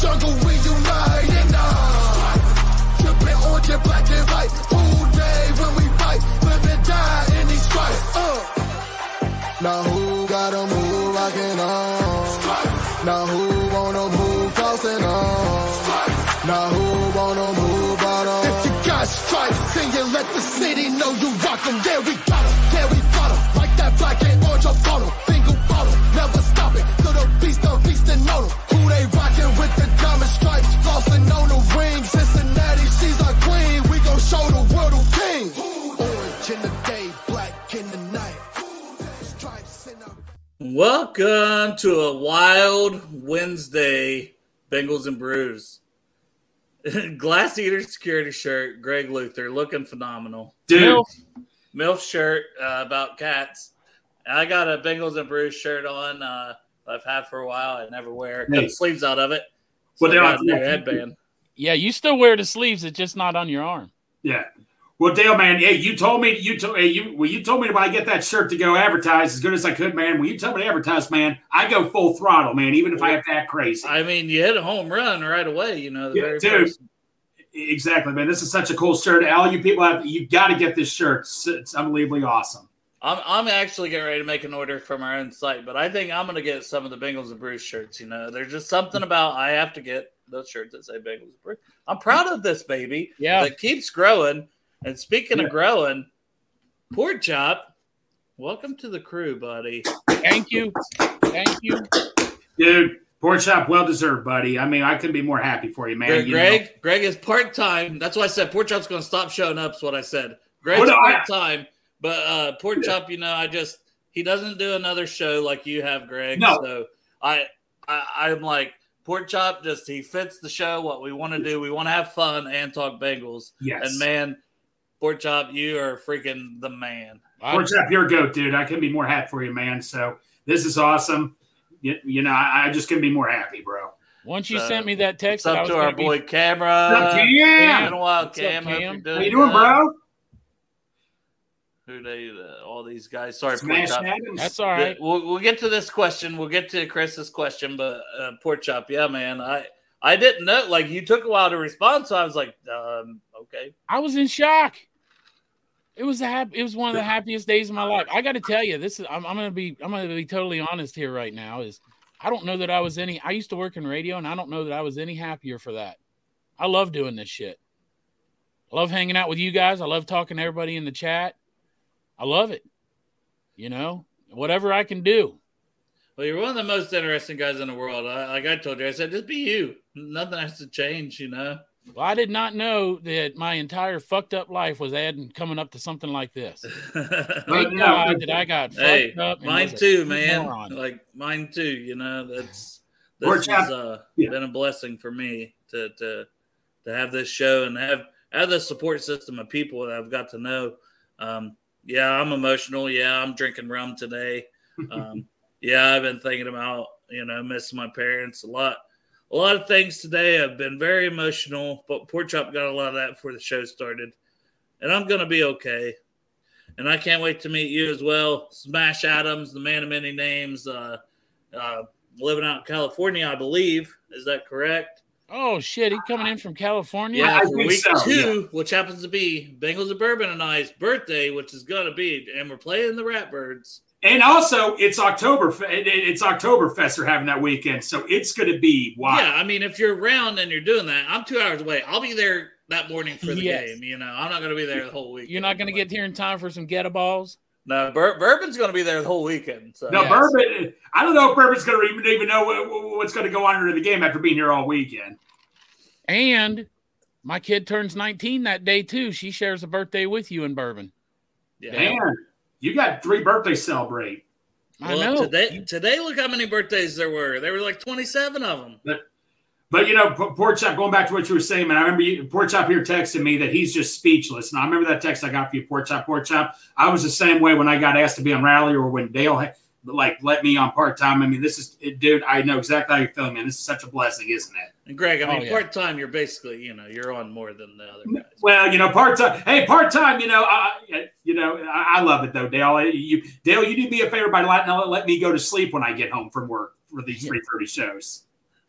Jungle we unite and uh, Tripping orange and black and white. All day when we fight? Live and die in these stripes. Uh. Now who got a move rocking on? Now who wanna move? Tossing on? Now who wanna move? Out on? If you got stripes then you let the city know you rock 'em. Yeah we got 'em, yeah we fought 'em. Like that black and orange on 'em Finger bottle, never stop it. So the beast, the beast and know 'em Who they rockin' with the diamond stripes Flossing on the ring Cincinnati, she's our queen We gon' show the world who king Orange in the day, black in the night Stripes in the Welcome to a wild Wednesday, Bengals and Brews. Glass Eater security shirt, Greg Luther, looking phenomenal. Dude, Milf, Milf shirt uh, about cats. I got a Bengals and Brews shirt on. Uh, I've had for a while. I never wear it. Cut Hey. sleeves out of it. So they are new yeah. headband. Yeah, you still wear the sleeves. It's just not on your arm. yeah. Well, Dale, man, hey, you told me you told hey, you well, you told me when I get that shirt to go advertise as good as I could, man. When you tell me to advertise, man, I go full throttle, man, even if I have to act crazy. I mean, you hit a home run right away. You know, the Yeah, very dude. first exactly, man. This is such a cool shirt. All you people have you got to get this shirt. It's, it's unbelievably awesome. I'm I'm actually getting ready to make an order from our own site, but I think I'm gonna get some of the Bengals and Brews shirts. You know, there's just something about I have to get those shirts that say Bengals and Brews. I'm proud of this baby. Yeah. that keeps growing. And speaking Yeah. of growing, Pork Chop, welcome to the crew, buddy. Thank you. Thank you. Dude, pork chop, well deserved, buddy. I mean, I couldn't be more happy for you, man. Greg, You. Greg, Greg is part time. That's why I said Pork Chop's going to stop showing up. Is what I said. Greg's Well, no, part time, but uh, Pork Chop, you know, I just he doesn't do another show like you have, Greg. No. So I, I I'm like Pork Chop. Just he fits the show. What we want to do, we want to have fun and talk Bengals. Yes. And man, Pork Chop, you are freaking the man. I- Pork chop, you're a goat, dude. I couldn't be more happy for you, man. So this is awesome. You, you know, I, I just couldn't be more happy, bro. once you So, sent me that text, It's up I was to our gonna be- boy Camera. What's up, Cam? It's been a while, What's up, Cam. Hope Cam? you're doing How you doing, good. bro? Who they? Uh, all these guys. Sorry, Smash Pork Chop. That's all right. We'll, we'll get to this question. We'll get to Chris's question, but uh, Pork Chop, yeah, man, I I didn't know. Like you took a while to respond, so I was like, um, okay. I was in shock. It was a hap- It was one of the happiest days of my life. I got to tell you, this is. I'm, I'm gonna be. I'm gonna be totally honest here right now. Is I don't know that I was any. I used to work in radio, and I don't know that I was any happier for that. I love doing this shit. I love hanging out with you guys. I love talking to everybody in the chat. I love it. You know, whatever I can do. Well, you're one of the most interesting guys in the world. I, like I told you, I said, just be you. Nothing has to change, you know. Well, I did not know that my entire fucked up life was adding coming up to something like this. But, Thank God that I got hey, fucked up. mine too, man. moron. Like mine too. You know, that's this has uh, Yeah. been a blessing for me to to to have this show and have have the support system of people that I've got to know. Um, yeah, I'm emotional. Yeah, I'm drinking rum today. Um, yeah, I've been thinking about you know missing my parents a lot. A lot of things today have been very emotional, but Pork Chop got a lot of that before the show started, and I'm gonna be okay. And I can't wait to meet you as well, Smash Adams, the man of many names, uh, uh, living out in California, I believe. Is that correct? Oh shit, he coming in from California. Yeah, for week so, two, which happens to be Bengals and Bourbon and I's birthday, which is gonna be, and we're playing the Ratbirds. And also, it's October. it- it- It's Oktoberfest they're having that weekend, so it's going to be wild. Yeah, I mean, if you're around and you're doing that, I'm two hours away. I'll be there that morning for the Yes. game. You know, I'm not gonna be there the whole week. You're not going to get here in time for some ghetto balls. No. Bur- Bourbon's gonna be there the whole weekend. So No, Yes. Bourbon. I don't know if Bourbon's going to even, even know what- what's going to go on under the game after being here all weekend. And my kid turns 19 that day too. She shares a birthday with you in Bourbon. yeah. Man, you got three birthdays to celebrate. I Well, know. today, today, look how many birthdays there were. There were like 27 of them. But But you know, P- Pork going back to what you were saying, man, I remember you, Pork Chop here texting me that he's just speechless. And I remember that text I got for you, Pork Chop, Pork Chop. I was the same way when I got asked to be on Rally or when Dale had, like let me on part time. I mean, this is, it, dude, I know exactly how you're feeling, man. This is such a blessing, isn't it? And Greg, I Oh, mean, yeah. part time, you're basically, you know, you're on more than the other guys. Well, you know, part time. Hey, part time. You know, I, you know, I, I love it though, Dale. You, Dale, you do me a favor by letting let me go to sleep when I get home from work for these three thirty shows.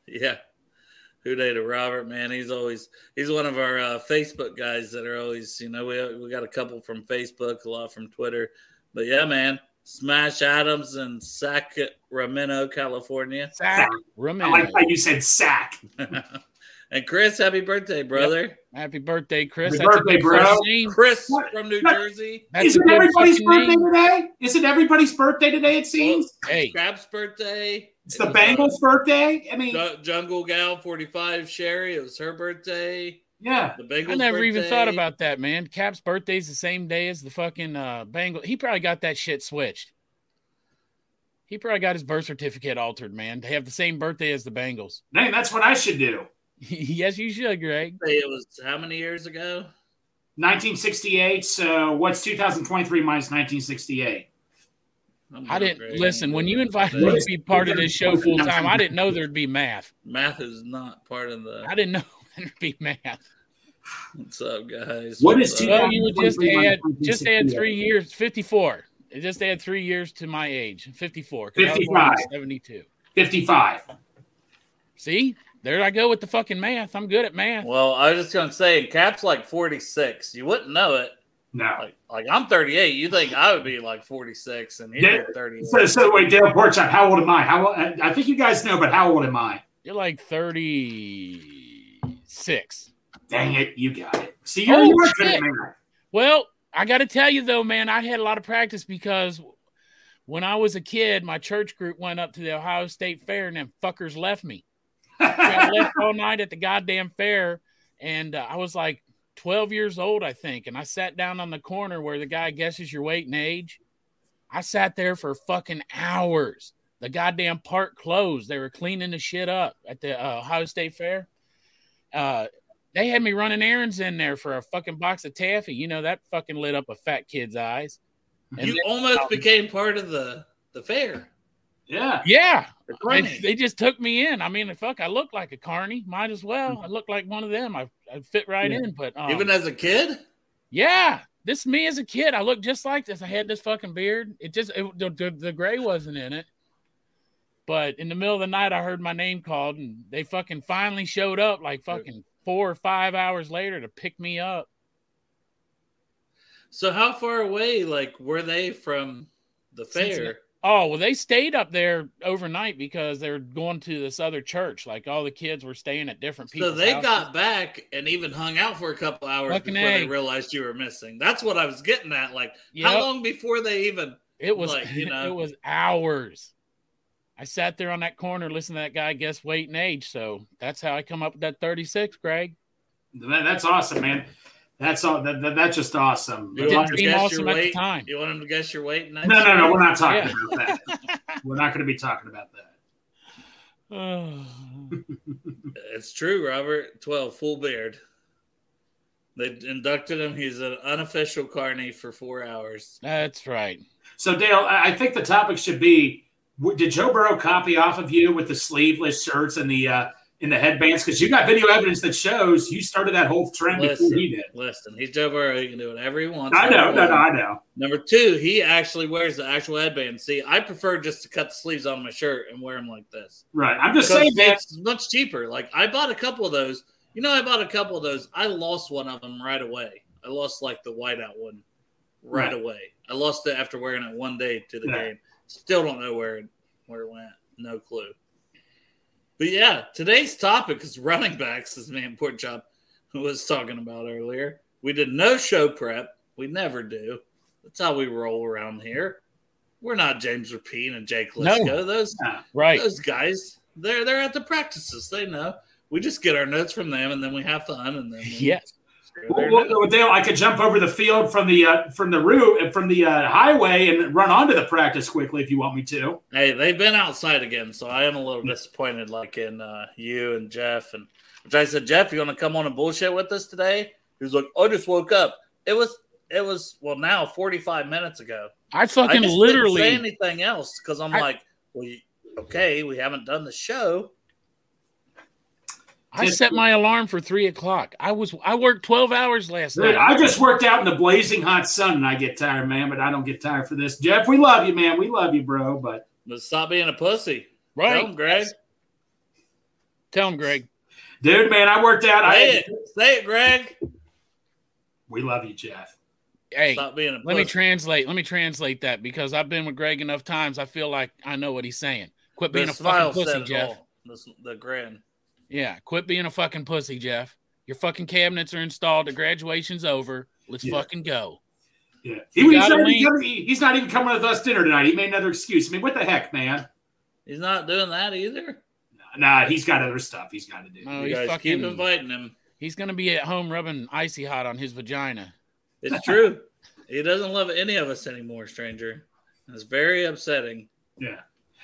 Yeah. Who day to Robert, man. He's always he's one of our uh, Facebook guys that are always, you know, we we got a couple from Facebook, a lot from Twitter. But yeah, man. Smash Adams in Sacramento, California. Sack. I Remember. like how you said sack. and Chris, happy birthday, brother. Happy birthday, Chris. Happy birthday, bro. name. Chris What? from New What? Jersey. That's Isn't everybody's birthday name. today? Isn't everybody's birthday today? It seems Hey, Crab's birthday. It's It the was, Bengals' birthday. I mean, Jungle Gal 45, Sherry. It was her birthday. yeah. The Bengals. I never even thought about that, man. Cap's birthday's the same day as the fucking uh Bengal. He probably got that shit switched. He probably got his birth certificate altered, man. They have the same birthday as the Bengals. Dang, that's what I should do. yes, you should, Greg. It was how many years ago? 1968. So what's 2023 minus 1968? I'm I didn't great. listen when you invited me to be part of this show full time. I didn't know there'd be math. Math is not part of the. I didn't know there'd be math. What's up, guys? What What's is Well, you would just add just add three years, fifty four. Just add three years to my age, fifty four. 55. seventy two. 55. See, there I go with the fucking math. I'm good at math. Well, I was just gonna say, Cap's like 46. You wouldn't know it. No. Like, like I'm 38. You think I would be like 46, and he's Yeah. 38. So, so wait, Dale Pork Chop, how old am I? How old, I think you guys know, but how old am I? You're like thirty six. Dang it, you got it. See, you're, Oh, you're good shit. at math. Well, I got to tell you though, man, I had a lot of practice because when I was a kid, my church group went up to the Ohio State Fair, and them fuckers left me. I left all night at the goddamn fair, and uh, I was like 12 years old, I think, and I sat down on the corner where the guy guesses your weight and age. I sat there for fucking hours. The goddamn park closed. They were cleaning the shit up at the uh, Ohio State Fair. Uh, they had me running errands in there for a fucking box of taffy. You know that fucking lit up a fat kid's eyes. And you then- almost became part of the the fair. Yeah. yeah, The they, just took me in. I mean, fuck, I look like a carny. Might as well. I look like one of them. I, I fit right Yeah. in. But um, Even as a kid, yeah, this me as a kid. I look just like this. I had this fucking beard. It just it, the, the the gray wasn't in it. But in the middle of the night, I heard my name called, and they fucking finally showed up like fucking four or five hours later to pick me up. so how far away, like, were they from the fair? Cincinnati. Oh well, they stayed up there overnight because they were going to this other church. Like all the kids were staying at different people. So they houses. got back and even hung out for a couple hours Fucking before they realized you were missing. That's what I was getting at. Like, Yep. how long before they even? It was like, you know. it was hours. I sat there on that corner listening to that guy guess weight and age. So that's how I come up with that 36, Greg. That- that's awesome, man. That's all. That, that- that's just awesome. You didn't want, him to seem guess awesome your at the weight? time. you want him to guess your weight? No, no, no. We're not talking Yeah. about that. We're not going to be talking about that. Oh, It's true, Robert. 12, full beard. They inducted him. He's an unofficial carney for four hours. that's right. So, Dale, I I think the topic should be: Did Joe Burrow copy off of you with the sleeveless shirts and the uh, in the headbands? Because you got video evidence that shows you started that whole trend before Listen, he did. listen. He's Joe Burrow. He can do whatever he wants. I know, no, no. I know. Number two, he actually wears the actual headband. See, I prefer just to cut the sleeves on my shirt and wear them like this. Right. I'm just saying that. it's much cheaper. Like I bought a couple of those. You know, I bought a couple of those. I lost one of them right away. I lost like the whiteout one right, Right. away. I lost it after wearing it one day to the Yeah. game. Still don't know where it, where it went. No clue. But yeah, today's topic is running backs, as and Pork Chop was talking about earlier. We did no show prep. We never do. That's how we roll around here. We're not James Rapien and Jake Liscow. No. Those Right. those guys, they're they're at the practices. They know. We just get our notes from them, and then we have fun, and then we Yes. Well, well, well, Dale, I could jump over the field from the uh, from the route from the uh, highway and run onto the practice quickly if you want me to. Hey, they've been outside again, so I am a little disappointed, like in uh, you and Jeff. And which I said, Jeff, you want to come on and bullshit with us today? He was like, I just woke up. It was it was well now 45 minutes ago. I fucking I just literally. didn't say anything else because I'm I- like, well, you- okay, we haven't done the show. I set my alarm for three o'clock. I was I worked twelve hours last Dude, night. I just worked out in the blazing hot sun and I get tired, man. But I don't get tired for this. Jeff, we love you, man. We love you, bro. But But stop being a pussy. right, Tell him, Greg. Tell him, Greg. dude, man, I worked out. Say I, it. Say it, Greg. we love you, Jeff. Hey, Stop being a pussy. let me translate. Let me translate that because I've been with Greg enough times. I feel like I know what he's saying. Quit being the a smile fucking pussy, Jeff. all. The, the grin. Yeah, quit being a fucking pussy, Jeff. Your fucking cabinets are installed. The graduation's over. Let's Yeah. fucking go. Yeah, he, he's, not even coming, he's not even coming with us dinner tonight. He made another excuse. I mean, what the heck, man? He's not doing that either. Nah, he's got other stuff he's got to do. No, you he's guys fucking. keep inviting him. He's gonna be at home rubbing icy hot on his vagina. It's true. he doesn't love any of us anymore, stranger. It's very upsetting. Yeah.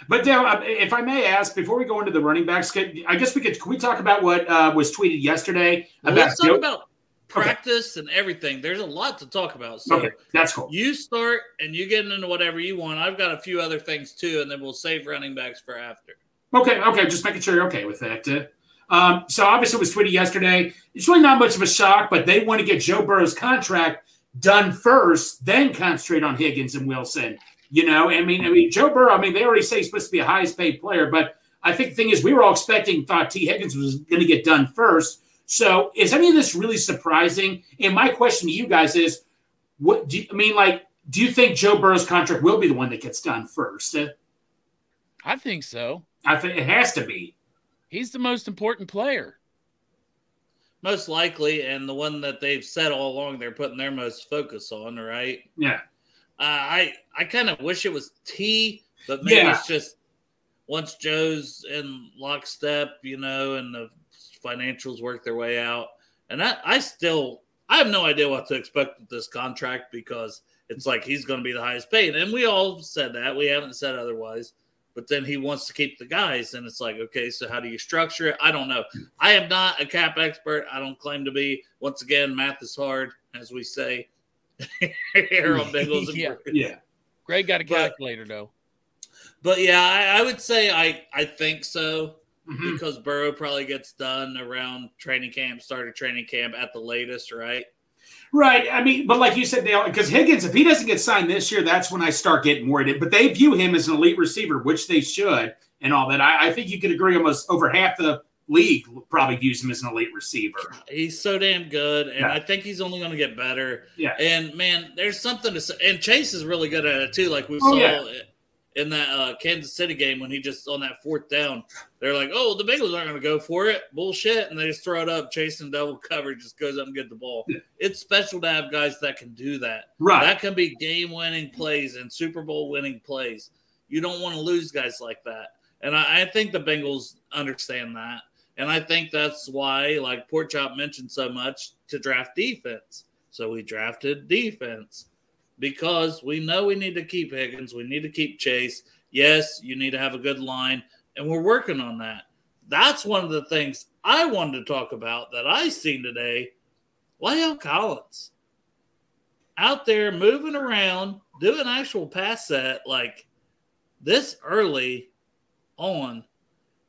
But Dale, uh, if I may ask, before we go into the running backs, I guess we could can we talk about what uh, was tweeted yesterday Well, about? let's talk about practice and everything. There's a lot to talk about. So okay, that's cool. you start and you get into whatever you want. I've got a few other things too, and then we'll save running backs for after. Okay, okay, just making sure you're okay with that. Uh, Um, so obviously, it was tweeted yesterday. It's really not much of a shock, but they want to get Joe Burrow's contract done first, then concentrate on Higgins and Wilson. You know, I mean, I mean, Joe Burrow. I mean, they already say he's supposed to be a highest paid player, but I think the thing is, we were all expecting, thought Tee Higgins was going to get done first. So, is any of this really surprising? And my question to you guys is, what do you, I mean? Like, do you think Joe Burrow's contract will be the one that gets done first? I think so. I think it has to be. He's the most important player. Most likely, and the one that they've said all along they're putting their most focus on, right? Yeah. Uh, I I kind of wish it was Tee, but maybe Yeah. it's just once Joe's in lockstep, you know, and the financials work their way out. And I, I still I have no idea what to expect with this contract because it's like he's going to be the highest paid, and we all said that. We haven't said otherwise. But then he wants to keep the guys, and it's like, okay, so how do you structure it? I don't know. I am not a cap expert. I don't claim to be. Once again, math is hard, as we say here on Bengals. Yeah. Yeah. Greg got a But- calculator though. But yeah, I, I would say I I think so Mhm. because Burrow probably gets done around training camp, start started training camp at the latest, right? Right. I mean, but like you said, Dale, because Higgins, if he doesn't get signed this year, that's when I start getting worried. But they view him as an elite receiver, which they should, and all that. I, I think you could agree almost over half the league probably views him as an elite receiver. He's so damn good, and Yeah. I think he's only going to get better. Yeah. And man, there's something to say. And Chase is really good at it too. Like we Oh, saw yeah. in that uh, Kansas City game when he just on that fourth down, they're like, "Oh, the Bengals aren't going to go for it." Bullshit, and they just throw it up. Chasing double coverage, just goes up and get the ball. Yeah. It's special to have guys that can do that. Right. That can be game winning plays and Super Bowl winning plays. You don't want to lose guys like that. And I, I think the Bengals understand that. And I think that's why, like Pork Chop mentioned so much, to draft defense. So we drafted defense because we know we need to keep Higgins. We need to keep Chase. Yes, you need to have a good line. And we're working on that. That's one of the things I wanted to talk about that I seen today. La'el Collins out there moving around, doing actual pass set like this early on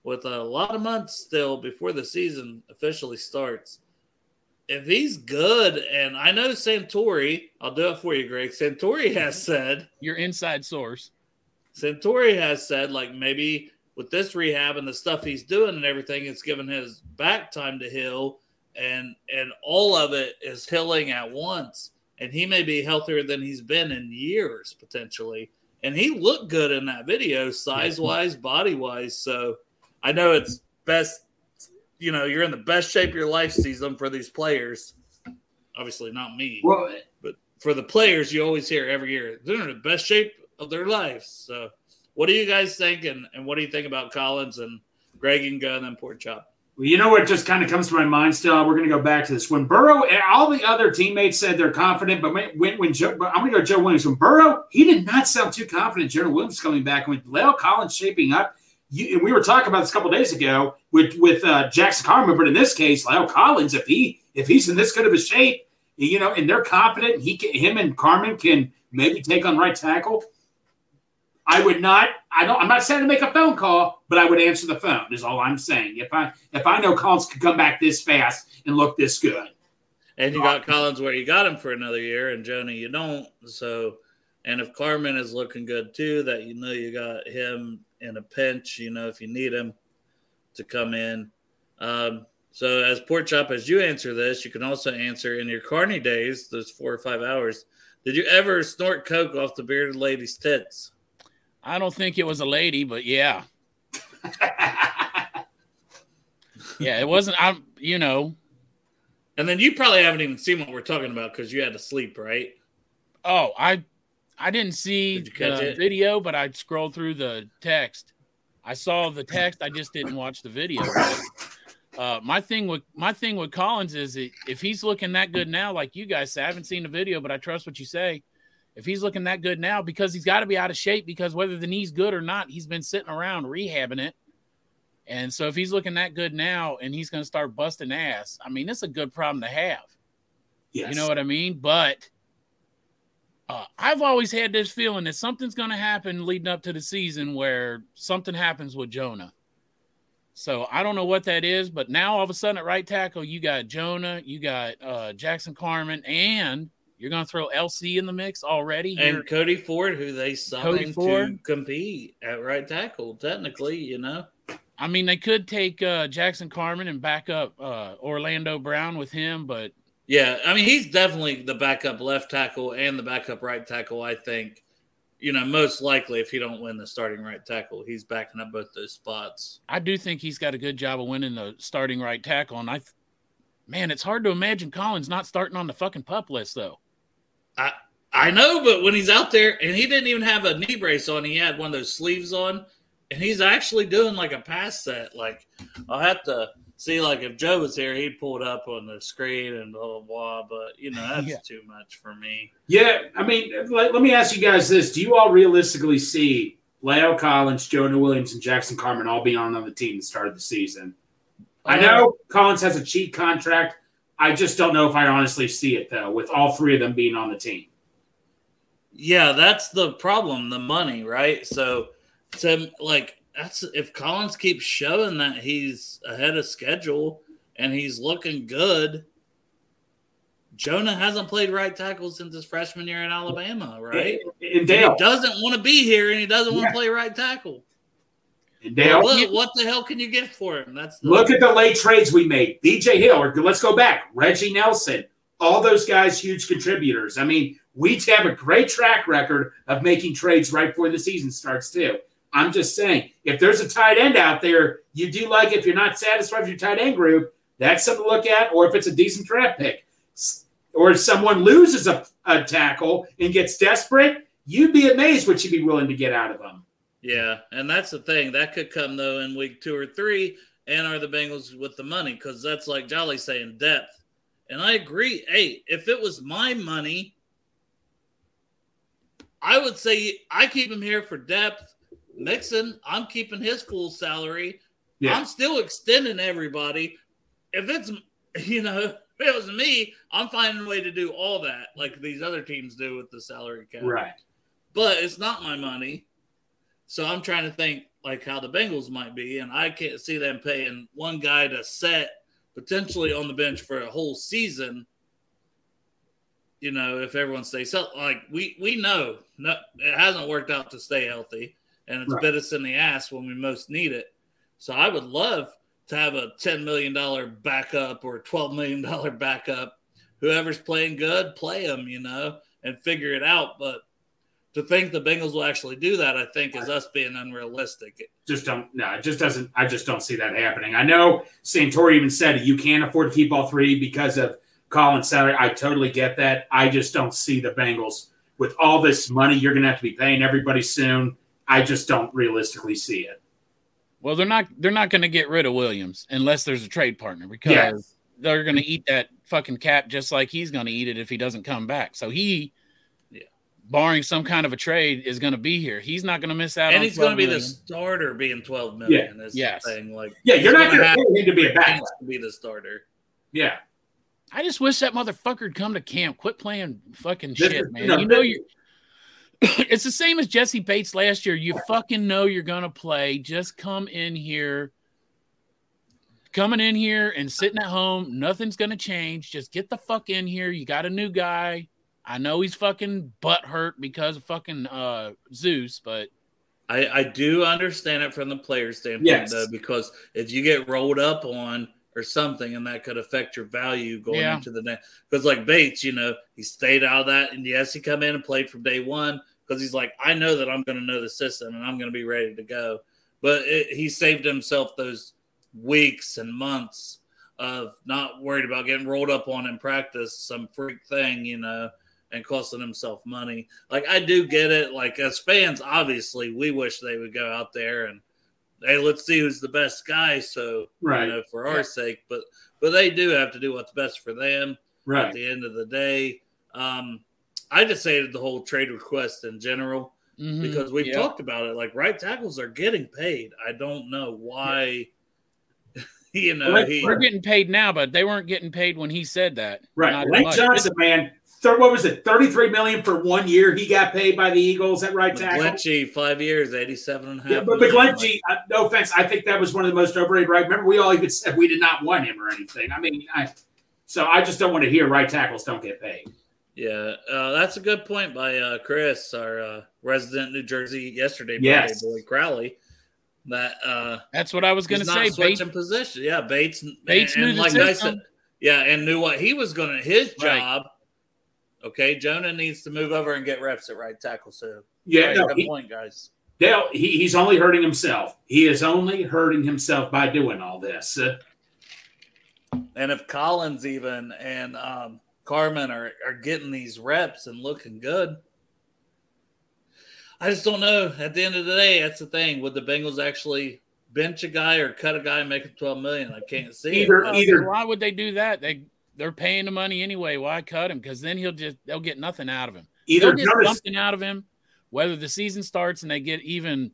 with a lot of months still before the season officially starts. If he's good, and I know Santori, I'll do it for you, Greg. Santori has mhm. said, Your inside source. Santori has said, like maybe with this rehab and the stuff he's doing and everything, it's given his back time to heal, and and all of it is healing at once. And he may be healthier than he's been in years potentially. And he looked good in that video, size wise, body wise. So I know it's best, you know, you're in the best shape of your life season for these players. Obviously, not me, well, but for the players, you always hear every year they're in the best shape of their lives. So, what do you guys think, and, and what do you think about Collins and Greg and go and Pork Chop? Well, you know what just kind of comes to my mind still? We're going to go back to this. When Burrow and all the other teammates said they're confident, but when, when Joe, I'm going to go Joe Williams. When Burrow, he did not sound too confident. Jonah Williams coming back. When La'el Collins shaping up, you, we were talking about this a couple days ago with with uh, Jackson Carman, but in this case, La'el Collins, if he if he's in this good of a shape, you know, and they're confident he can, him and Carman can maybe take on right tackle. I would not. I don't. I'm not saying to make a phone call, but I would answer the phone. Is all I'm saying. If I if I know Collins could come back this fast and look this good, and you got Collins where you got him for another year, and Jonah you don't. So, and if Carman is looking good too, that you know you got him in a pinch. You know if you need him to come in. Um, so as Pork Chop, as you answer this, you can also answer in your Carney days, those four or five hours. Did you ever snort coke off the bearded lady's tits? I don't think it was a lady, but yeah. yeah, it wasn't. I'm, you know. And then you probably haven't even seen what we're talking about because you had to sleep, right? Oh, I, I didn't see Did the video, but I scrolled through the text. I saw the text. I just didn't watch the video. Uh, my thing with my thing with Collins is if he's looking that good now, like you guys say, I haven't seen the video, but I trust what you say if he's looking that good now, because he's got to be out of shape, because whether the knee's good or not, he's been sitting around rehabbing it. And so if he's looking that good now and he's going to start busting ass, I mean, it's a good problem to have. Yes. You know what I mean? But uh, I've always had this feeling that something's going to happen leading up to the season where something happens with Jonah. So I don't know what that is, but now all of a sudden at right tackle, you got Jonah, you got uh, Jackson Carman, and you're going to throw LC in the mix already, here. and Cody Ford, who they signed to compete at right tackle. Technically, you know. I mean, they could take uh, Jackson Carman and back up uh, Orlando Brown with him, but yeah, I mean, he's definitely the backup left tackle and the backup right tackle. I think, you know, most likely if he don't win the starting right tackle, he's backing up both those spots. I do think he's got a good job of winning the starting right tackle, and I, man, it's hard to imagine Collins not starting on the fucking pup list though. I I know, but when he's out there and he didn't even have a knee brace on, he had one of those sleeves on, and he's actually doing like a pass set. Like I'll have to see, like if Joe was here, he'd pull it up on the screen and blah blah blah. But you know, that's yeah. too much for me. Yeah, I mean, let, let me ask you guys this: Do you all realistically see La'el Collins, Jonah Williams, and Jackson Carman all being on the team at the start of the season? I know Collins has a cheap contract. I just don't know if I honestly see it though, with all three of them being on the team. Yeah, that's the problem, the money, right? So to like that's if Collins keeps showing that he's ahead of schedule and he's looking good. Jonah hasn't played right tackle since his freshman year in Alabama, right? And, Dale he doesn't want to be here and he doesn't want to play right tackle. Dale, what, what, the hell can you get for him? That's look at the late trades we made. BJ Hill, or let's go back. Reggie Nelson, all those guys, huge contributors. I mean, we have a great track record of making trades right before the season starts, too. I'm just saying, if there's a tight end out there, you do like if you're not satisfied with your tight end group, that's something to look at. Or if it's a decent draft pick, or if someone loses a, a tackle and gets desperate, you'd be amazed what you'd be willing to get out of them. Yeah, and that's the thing that could come though in week two or three, and are the Bengals with the money because that's like Jolly saying depth, and I agree. Hey, if it was my money, I would say I keep him here for depth. Mixon, I'm keeping his full salary. Yeah. I'm still extending everybody. If it's you know, if it was me, I'm finding a way to do all that like these other teams do with the salary cap. Right. But it's not my money. So I'm trying to think like how the Bengals might be, and I can't see them paying one guy to set potentially on the bench for a whole season. You know, if everyone stays healthy, like we we know, no, it hasn't worked out to stay healthy, and it's right. bit us in the ass when we most need it. So I would love to have a ten million dollar backup or twelve million dollar backup. Whoever's playing good, play them, you know, and figure it out. But to think the Bengals will actually do that, I think, is us being unrealistic. Just don't. No, it just doesn't. I just don't see that happening. I know Santori even said you can't afford to keep all three because of Collins' salary. I totally get that. I just don't see the Bengals with all this money you're going to have to be paying everybody soon. I just don't realistically see it. Well, they're not they're not going to get rid of Williams unless there's a trade partner because Yes. they're going to eat that fucking cap just like he's going to eat it if he doesn't come back. So he, Yeah. barring some kind of a trade, is going to be here. He's not going to miss out. and on he's going to 12 be the starter, being twelve million. Is Yes. thing. Like, Yeah, you're not going to have pay him to be a chance backup. to be the starter. Yeah. I just wish that motherfucker'd come to camp. Quit playing fucking This shit, is- man. no, you know this- you. it's the same as Jessie Bates last year. You fucking know you're gonna play. Just come in here. Coming in here and sitting at home, nothing's gonna change. Just get the fuck in here. You got a new guy. I know he's fucking butt hurt because of fucking uh Zeus, but I, I do understand it from the player standpoint, Yes. though, because if you get rolled up on or something, and that could affect your value going Yeah. into the next. Because like Bates, you know, he stayed out of that, and yes, he come in and played from day one because he's like, I know that I'm going to know the system and I'm going to be ready to go. But it, he saved himself those weeks and months of not worried about getting rolled up on in practice, some freak thing, you know, and costing himself money. Like I do get it. Like as fans, obviously, we wish they would go out there and hey, let's see who's the best guy. So Right. you know, for our sake, but but they do have to do what's best for them right. at the end of the day. Um, I just hated the whole trade request in general mhm, because we've yeah. talked about it. Like right tackles are getting paid. I don't know why. you know, Well, he, We're getting paid now, but they weren't getting paid when he said that. Right. Not Lane much. Johnson, man. Thir- what was it? Thirty-three million for one year. He got paid by the Eagles at right tackle. McGlinchey, five years, 87 and a half. Yeah, but million. McGlinchey, uh, no offense, I think that was one of the most overrated. Right? Remember, we all even said we did not want him or anything. I mean, I, so I just don't want to hear right tackles don't get paid. Yeah, uh, that's a good point by uh, Chris, our uh, resident New Jersey yesterday birthday Yes. boy Crowley. That uh, That's what I was going to not say. Bates, switching position. Yeah, Bates. Bates and, knew and the like I system. said, yeah, and knew what he was going to. His Right. job. Okay, Jonah needs to move over and get reps at right tackle. So Yeah, right, no, good he, point, guys. Dale, he, he's only hurting himself. He is only hurting himself by doing all this. Uh, And if Collins even and um, Carman are, are getting these reps and looking good, I just don't know. At the end of the day, that's the thing. Would the Bengals actually bench a guy or cut a guy and make him twelve million? I can't see Either- it. Either- Why would they do that? They they're paying the money anyway. Why cut him? Because then he'll just they'll get nothing out of him. either They'll get something out of him, whether the season starts and they get even.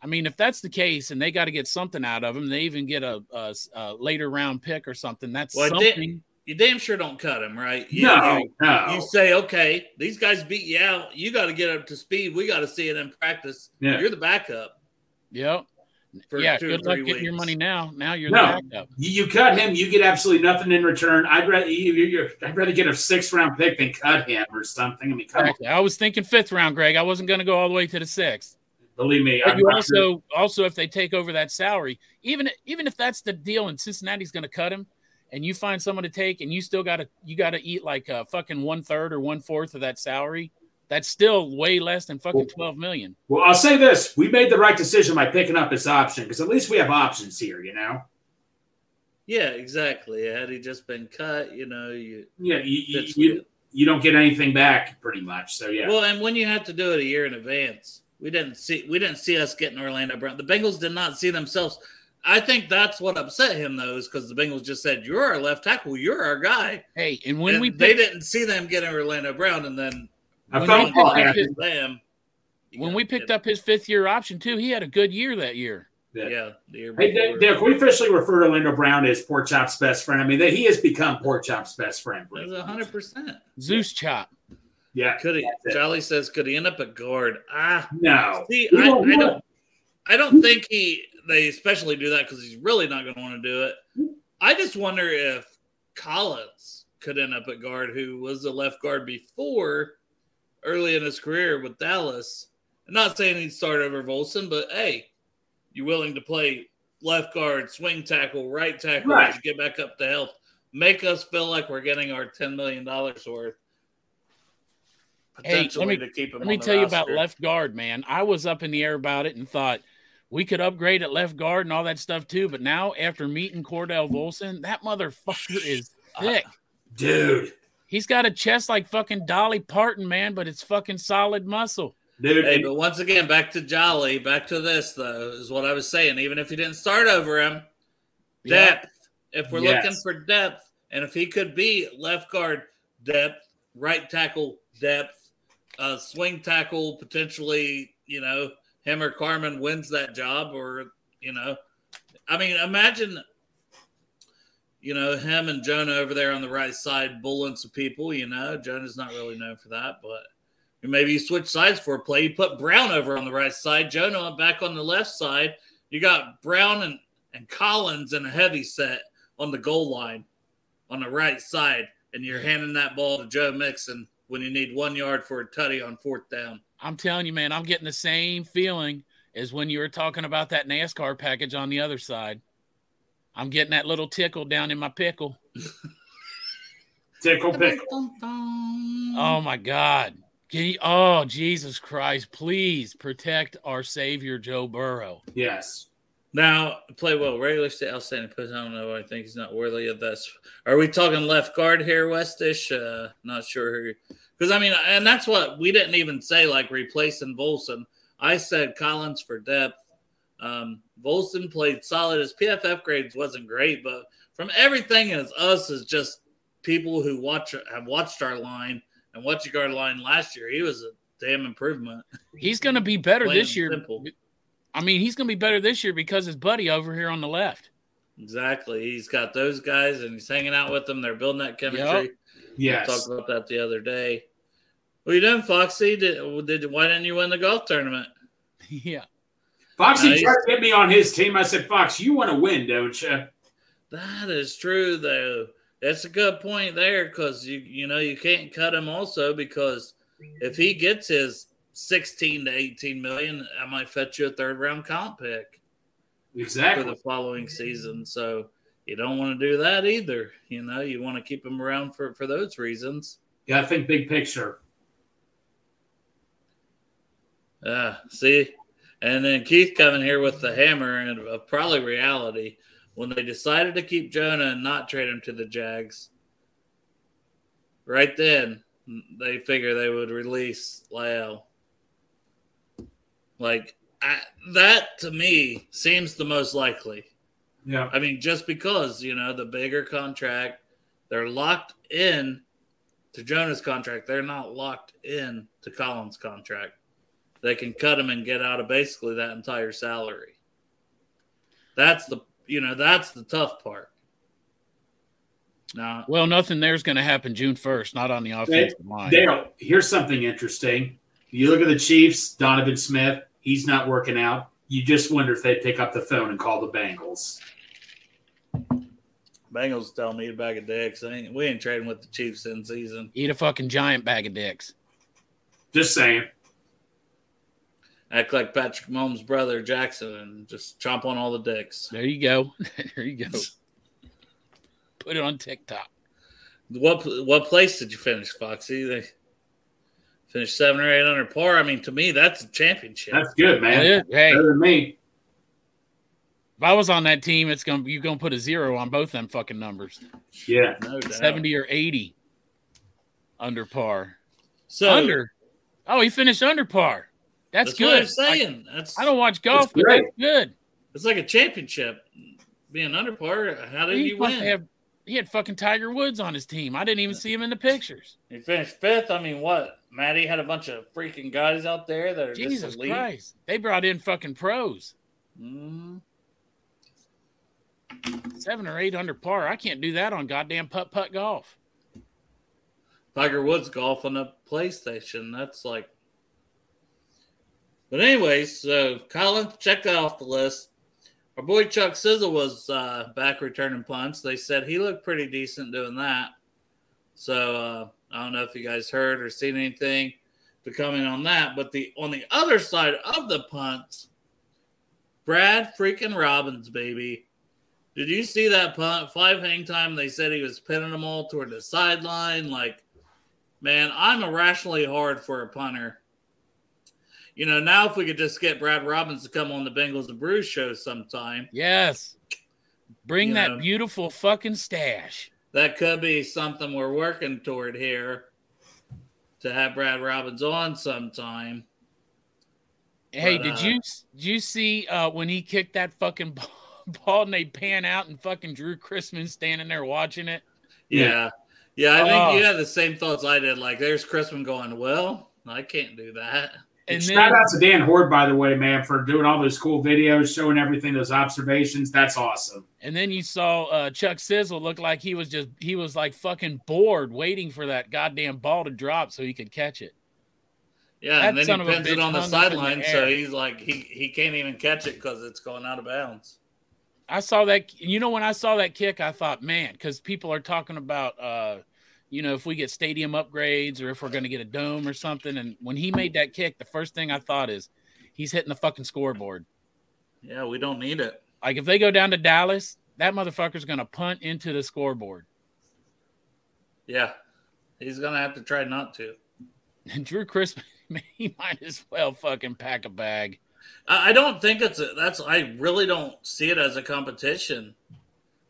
I mean, if that's the case and they got to get something out of him, they even get a, a, a later round pick or something. That's Well, I did- something. You damn sure don't cut him, right? You, no, you, no. you say, okay, these guys beat you out. You got to get up to speed. We got to see it in practice. Yeah. You're the backup. Yep. For yeah. two Good luck three getting your money now. Now you're No. the backup. You, you cut him, you get absolutely nothing in return. I'd rather you, you, you're, I'd rather get a sixth round pick than cut him or something. I mean, come on, Exactly. I was thinking fifth round, Greg. I wasn't going to go all the way to the sixth. believe me. But I'm you not sure- also also if they take over that salary, even even if that's the deal and Cincinnati's going to cut him, and you find someone to take, and you still got to you got to eat like a fucking one third or one fourth of that salary. That's still way less than fucking twelve million. Well, I'll say this: we made the right decision by picking up this option because at least we have options here. You know, Yeah, exactly. Had he just been cut, you know, you yeah, you, you, you, you don't get anything back pretty much. So yeah, Well, and when you have to do it a year in advance, we didn't see we didn't see us getting Orlando Brown. The Bengals did not see themselves. I think that's what upset him though, is because the Bengals just said, "You're our left tackle. You're our guy." Hey, and when And we they picked, didn't see them getting Orlando Brown, and then a when phone we picked up his- them. when we picked up his fifth year option too, he had a good year that year. Yeah. yeah, the year Hey, before. Dale, Dale, can we officially refer to Orlando Brown as Pork Chop's best friend? I mean, that he has become Pork Chop's best friend. Hundred percent. Zeus chop. Yeah, Could he? That's. Jolly says, could he end up at guard? Ah, no. see, I, I don't. I don't think he. They especially do that because he's really not going to want to do it. Mm-hmm. I just wonder if Collins could end up at guard, who was a left guard before, early in his career with Dallas. I'm not saying he'd start over Volson, but hey, you willing to play left guard, swing tackle, right tackle Right. get back up to health, make us feel like we're getting our ten million dollars worth. Hey, let Potentially me- to keep him. Let me on the tell you about left guard, man. I was up in the air about it and thought we could upgrade at left guard and all that stuff too. But now, after meeting Cordell Volson, that motherfucker is thick. dude. He's got a chest like fucking Dolly Parton, man, but it's fucking solid muscle. dude. Hey, but once again, back to Jolly, back to this though, is what I was saying. Even if you didn't start over him, Yeah. depth. If we're Yes. looking for depth, and if he could be left guard depth, right tackle depth, uh, swing tackle potentially, you know, him or Carman wins that job, or you know, I mean, imagine, you know, him and Jonah over there on the right side bullying some people. You know, Jonah's not really known for that, but maybe you switch sides for a play. You put Brown over on the right side, Jonah back on the left side. You got Brown and, and Collins in a heavy set on the goal line on the right side, and you're handing that ball to Joe Mixon when you need one yard for a tutty on fourth down. I'm telling you, man, I'm getting the same feeling as when you were talking about that NASCAR package on the other side. I'm getting that little tickle down in my pickle. tickle pickle. Oh my God. Can you, oh, Jesus Christ. Please protect our Savior, Joe Burrow. Yes. Now, play well. Regular state outstanding push. I don't know. I think he's not worthy of this. Are we talking left guard here, Westish? Uh, not sure. Because, I mean, and that's what we didn't even say, like replacing Volson. I said Collins for depth. Um, Volson played solid. His PFF grades wasn't great, but from everything as us as just people who watch have watched our line and watching our line last year, he was a damn improvement. He's going to be better this year. simple. I mean, he's going to be better this year because his buddy over here on the left. Exactly. He's got those guys and he's hanging out with them. They're building that chemistry. Yep. We Yes. talked about that the other day. What are you doing, Foxy? Did, did why didn't you win the golf tournament? yeah. Foxy Nice. tried to get me on his team. I said, Fox, you want to win, don't you? That is true, though. That's a good point there because you you know you can't cut him also because if he gets his sixteen to eighteen million, I might fetch you a third round comp pick Exactly. for the following season. So you don't want to do that either. You know, you want to keep him around for for those reasons. Yeah, I think big picture. Yeah, see, and then Keith coming here with the hammer and of probably reality when they decided to keep Jonah and not trade him to the Jags. Right then, they figure they would release La'el. Like I, that to me seems the most likely. Yeah. I mean, just because you know the bigger contract, they're locked in to Jonah's contract. They're not locked in to Collins' contract. They can cut him and get out of basically that entire salary. That's the you know that's the tough part. Now, Well, nothing there's going to happen June 1st, not on the offensive line. Dale, here's something interesting. You look at the Chiefs, Donovan Smith, he's not working out. You just wonder if they'd pick up the phone and call the Bengals. Bengals tell me a bag of dicks. Ain't, we ain't trading with the Chiefs in season. Eat a fucking giant bag of dicks. Just saying. Act like Patrick Mahomes' brother Jackson and just chomp on all the dicks. There you go. there you go. Put it on TikTok. What what place did you finish, Foxy? They finished seven or eight under par. I mean, to me, that's a championship. That's good, man. Yeah, Hey, Better than me. if I was on that team, it's gonna you're gonna put a zero on both them fucking numbers. Yeah. no doubt. 70 or 80 under par. so under. Oh, he finished under par. That's, That's good. I'm saying. That's I, I don't watch golf, but that's good. It's like a championship. Being under par, how did He, you win? have- he had fucking Tiger Woods on his team. I didn't even see him in the pictures. He finished fifth. I mean, what? Maddie had a bunch of freaking guys out there that are Jesus. Christ. They brought in fucking pros. Mm, Seven or eight under par. I can't do that on goddamn putt putt golf. Tiger Woods golf on the PlayStation. That's like. But anyways, so Colin that off the list. Our boy Chuck Sizzle was uh, back returning punts. They said he looked pretty decent doing that. So uh, I don't know if you guys heard or seen anything to comment on that. But the on the other side of the punts, Brad freaking Robbins, baby. Did you see that punt? Five hang time. They said he was pinning them all toward the sideline. Like, man, I'm irrationally hard for a punter. You know, now if we could just get Brad Robbins to come on the Bengals and Brews show sometime, Yes. Bring You that know. beautiful fucking stash. that could be something we're working toward here to have Brad Robbins on sometime. Hey, But, did uh, you did you see uh, when he kicked that fucking ball, ball and they pan out and fucking Drue Chrisman standing there watching it? Yeah. Yeah, I think Oh. you had the same thoughts I did. Like, there's Chrisman going, well, I can't do that. And Shout then out to Dan Hoard, by the way, man, for doing all those cool videos, showing everything, those observations. That's awesome. and then you saw uh, Chuck Sizzle look like he was just he was like fucking bored waiting for that goddamn ball to drop so he could catch it. Yeah, That and then he pins it on the sideline, so he's like, he, he can't even catch it because it's going out of bounds. I saw that. You know, when I saw that kick, I thought, man, because people are talking about, uh, you know, if we get stadium upgrades or if we're going to get a dome or something. And when he made that kick, the first thing I thought is he's hitting the fucking scoreboard. Yeah, we don't need it. Like if they go down to Dallas, that motherfucker's going to punt into the scoreboard. Yeah, he's going to have to try not to. And Drue Chrisman, he might as well fucking pack a bag. I I don't think it's a, that's. I really don't see it as a competition.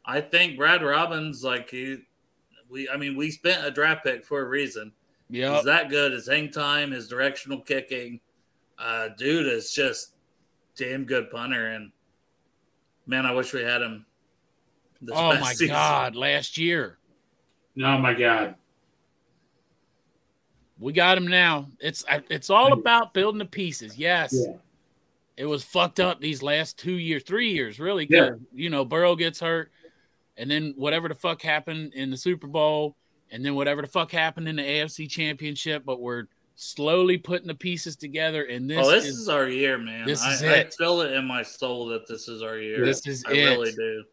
I think Brad Robbins, like he, we. I mean, we spent a draft pick for a reason. Yeah. He's that good. His hang time, his directional kicking, uh, dude is just damn good punter. And man, I wish we had him. This Oh my season. God. Last year. Oh my God. We got him now. It's it's all about building the pieces. Yes. Yeah. It was fucked up these last two years, three years, really. Yeah. You know, Burrow gets hurt, and then whatever the fuck happened in the Super Bowl, and then whatever the fuck happened in the AFC Championship. But we're slowly putting the pieces together, and this, oh, this is, is, our year, man. this I, is I it. feel it in my soul that this is our year. this is I it. really do.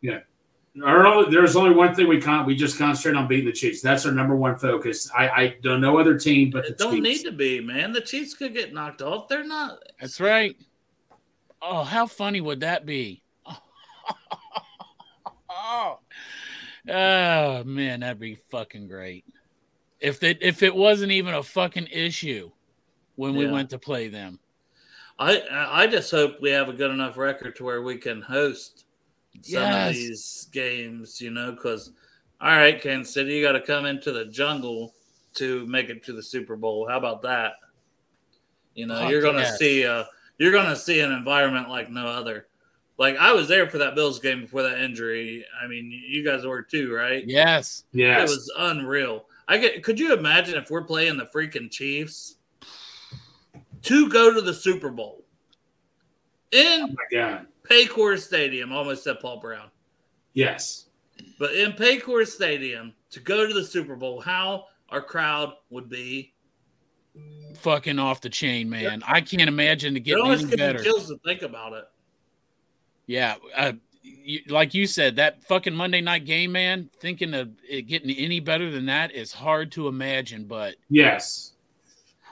Earl, there's only one thing we con- we just concentrate on beating the Chiefs. That's our number one focus. I, I don't know other team but the It don't Chiefs. need to be, man. The Chiefs could get knocked off. They're not. That's right. Oh, how funny would that be? oh, oh man, that'd be fucking great. If it if it wasn't even a fucking issue when we went to play them. I I just hope we have a good enough record to where we can host some Yes. of these games. You know, because all right, Kansas City, you got to come into the jungle to make it to the Super Bowl. How about that? You know, Fuck you're gonna yes. see uh you're gonna see an environment like no other. Like I was there for that Bills game before that injury. I mean, you guys were too, right? Yes. Yes. It was unreal. I get. Could you imagine if we're playing the freaking Chiefs to go to the Super Bowl in oh. Paycor Stadium? Almost said Paul Brown, Yes. but in Paycor Stadium to go to the Super Bowl, how our crowd would be. Fucking off the chain, man. I can't imagine to It get almost any better. chills to think about it. Yeah. Uh, you, like you said, that fucking Monday night game, man, thinking of it getting any better than that is hard to imagine, but Yes.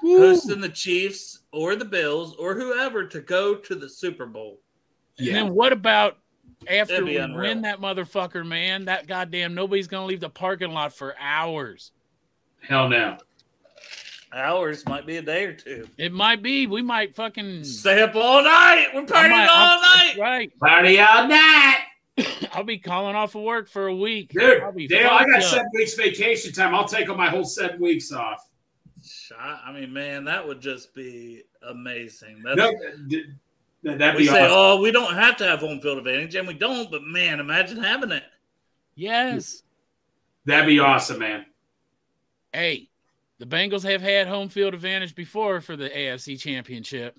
Hosting the Chiefs or the Bills or whoever to go to the Super Bowl. And Yeah. then what about after we unreal. win that motherfucker, man? That goddamn nobody's gonna leave the parking lot for hours. Hell no. Hours might be a day or two. It might be. We might fucking Stay up all night. We're partying might- all I'm- night. Right. Party all night. I'll be calling off of work for a week. Dude, I'll be Dale, I got up. seven weeks vacation time. I'll take all my whole seven weeks off. I I mean, man, that would just be amazing. That's, No, that'd we be say, awesome. oh, we don't have to have home field advantage, and we don't. But man, imagine having it. Yes. That'd be awesome, man. Hey, the Bengals have had home field advantage before for the AFC Championship.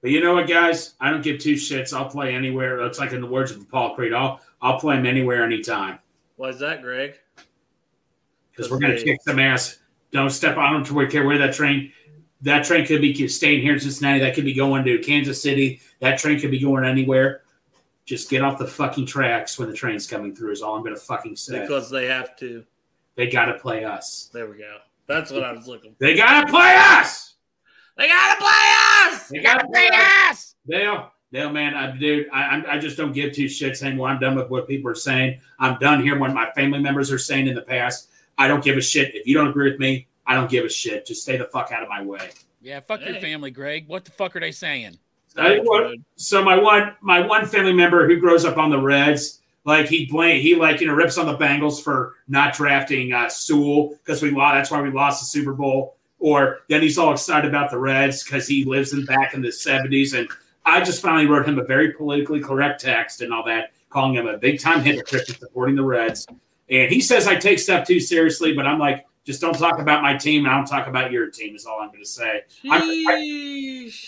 But you know what, guys? I don't give two shits. I'll play anywhere. It's like in the words of Paul Creed. I'll I'll play them anywhere, anytime. Why is that, Greg? Because we're gonna kick some ass. Don't step. I don't care where that train. That train could be staying here in Cincinnati. That could be going to Kansas City. That train could be going anywhere. Just get off the fucking tracks when the train's coming through. Is all I'm gonna fucking say. Because they have to. They gotta play us. There we go. That's what I was looking for. They gotta play us. They gotta play us. They gotta play us. Dale, Dale, man, I, dude, I, I'm- just don't give two shits anymore. I'm done with what people are saying. I'm done hearing what my family members are saying in the past. I don't give a shit. If you don't agree with me, I don't give a shit. Just stay the fuck out of my way. Yeah, fuck your family, Greg. What the fuck are they saying? I- what- so my one my one family member who grows up on the Reds, like he blame he like you know rips on the Bengals for not drafting uh, Sewell because we lost. That's why we lost the Super Bowl. or then he's all excited about the Reds because he lives in back in the 70s. And I just finally wrote him a very politically correct text and all that, calling him a big time hypocrite for supporting the Reds. And he says I take stuff too seriously, but I'm like, just don't talk about my team and I don't talk about your team is all I'm going to say. I.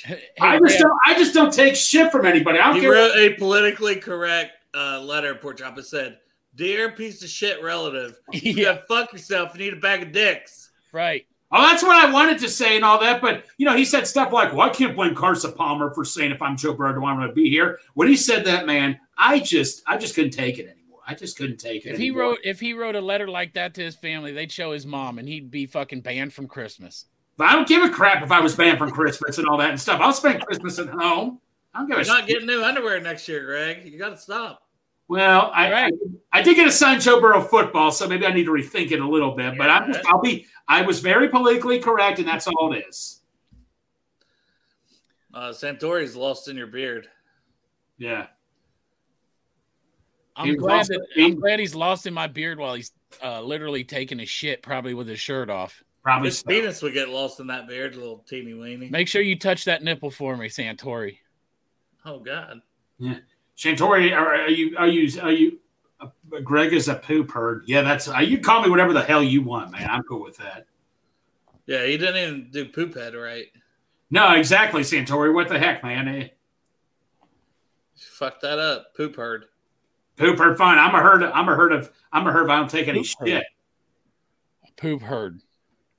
Hey, I, just don't, I just don't take shit from anybody. I don't He care. wrote a politically correct uh, letter. Pork Chop. It said, "Dear piece of shit relative, you yeah, gotta fuck yourself. You need a bag of dicks." right. Oh, that's what I wanted to say and all that. But, you know, he said stuff like, well, I can't blame Carson Palmer for saying if I'm Joe Burrow, do I want to be here? When he said that, man, I just, I just couldn't take it anymore. I just couldn't take it. If he wrote if he wrote a letter like that to his family, they'd show his mom, and he'd be fucking banned from Christmas. But I don't give a crap if I was banned from Christmas and all that and stuff. I'll spend Christmas at home. I don't give a You're not shit. getting new underwear next year, Greg. You gotta stop. Well, I, Right. I I did get assigned Joe Burrow football, so maybe I need to rethink it a little bit. But I'm just, I'll be. I was very politically correct, and that's all it is. Uh, Santori's lost in your beard. Yeah. I'm He glad that I'm glad he's lost in my beard while he's uh, literally taking a shit, probably with his shirt off. Probably. His so. penis would get lost in that beard, little teeny weeny. Make sure you touch that nipple for me, Santori. Oh God. Shantori, are, are you? Are you? Are you? Uh, Greg is a poop herd. Yeah, that's. Uh, you call me whatever the hell you want, man. I'm cool with that. Yeah, he didn't even do poop head right. No, exactly, Santori. What the heck, man? Eh, Fuck that up. Poop herd. Poop herd, fine. I'm a herd. I'm a herd of. I'm a herd. If I don't take any Poop herd. shit. Poop herd.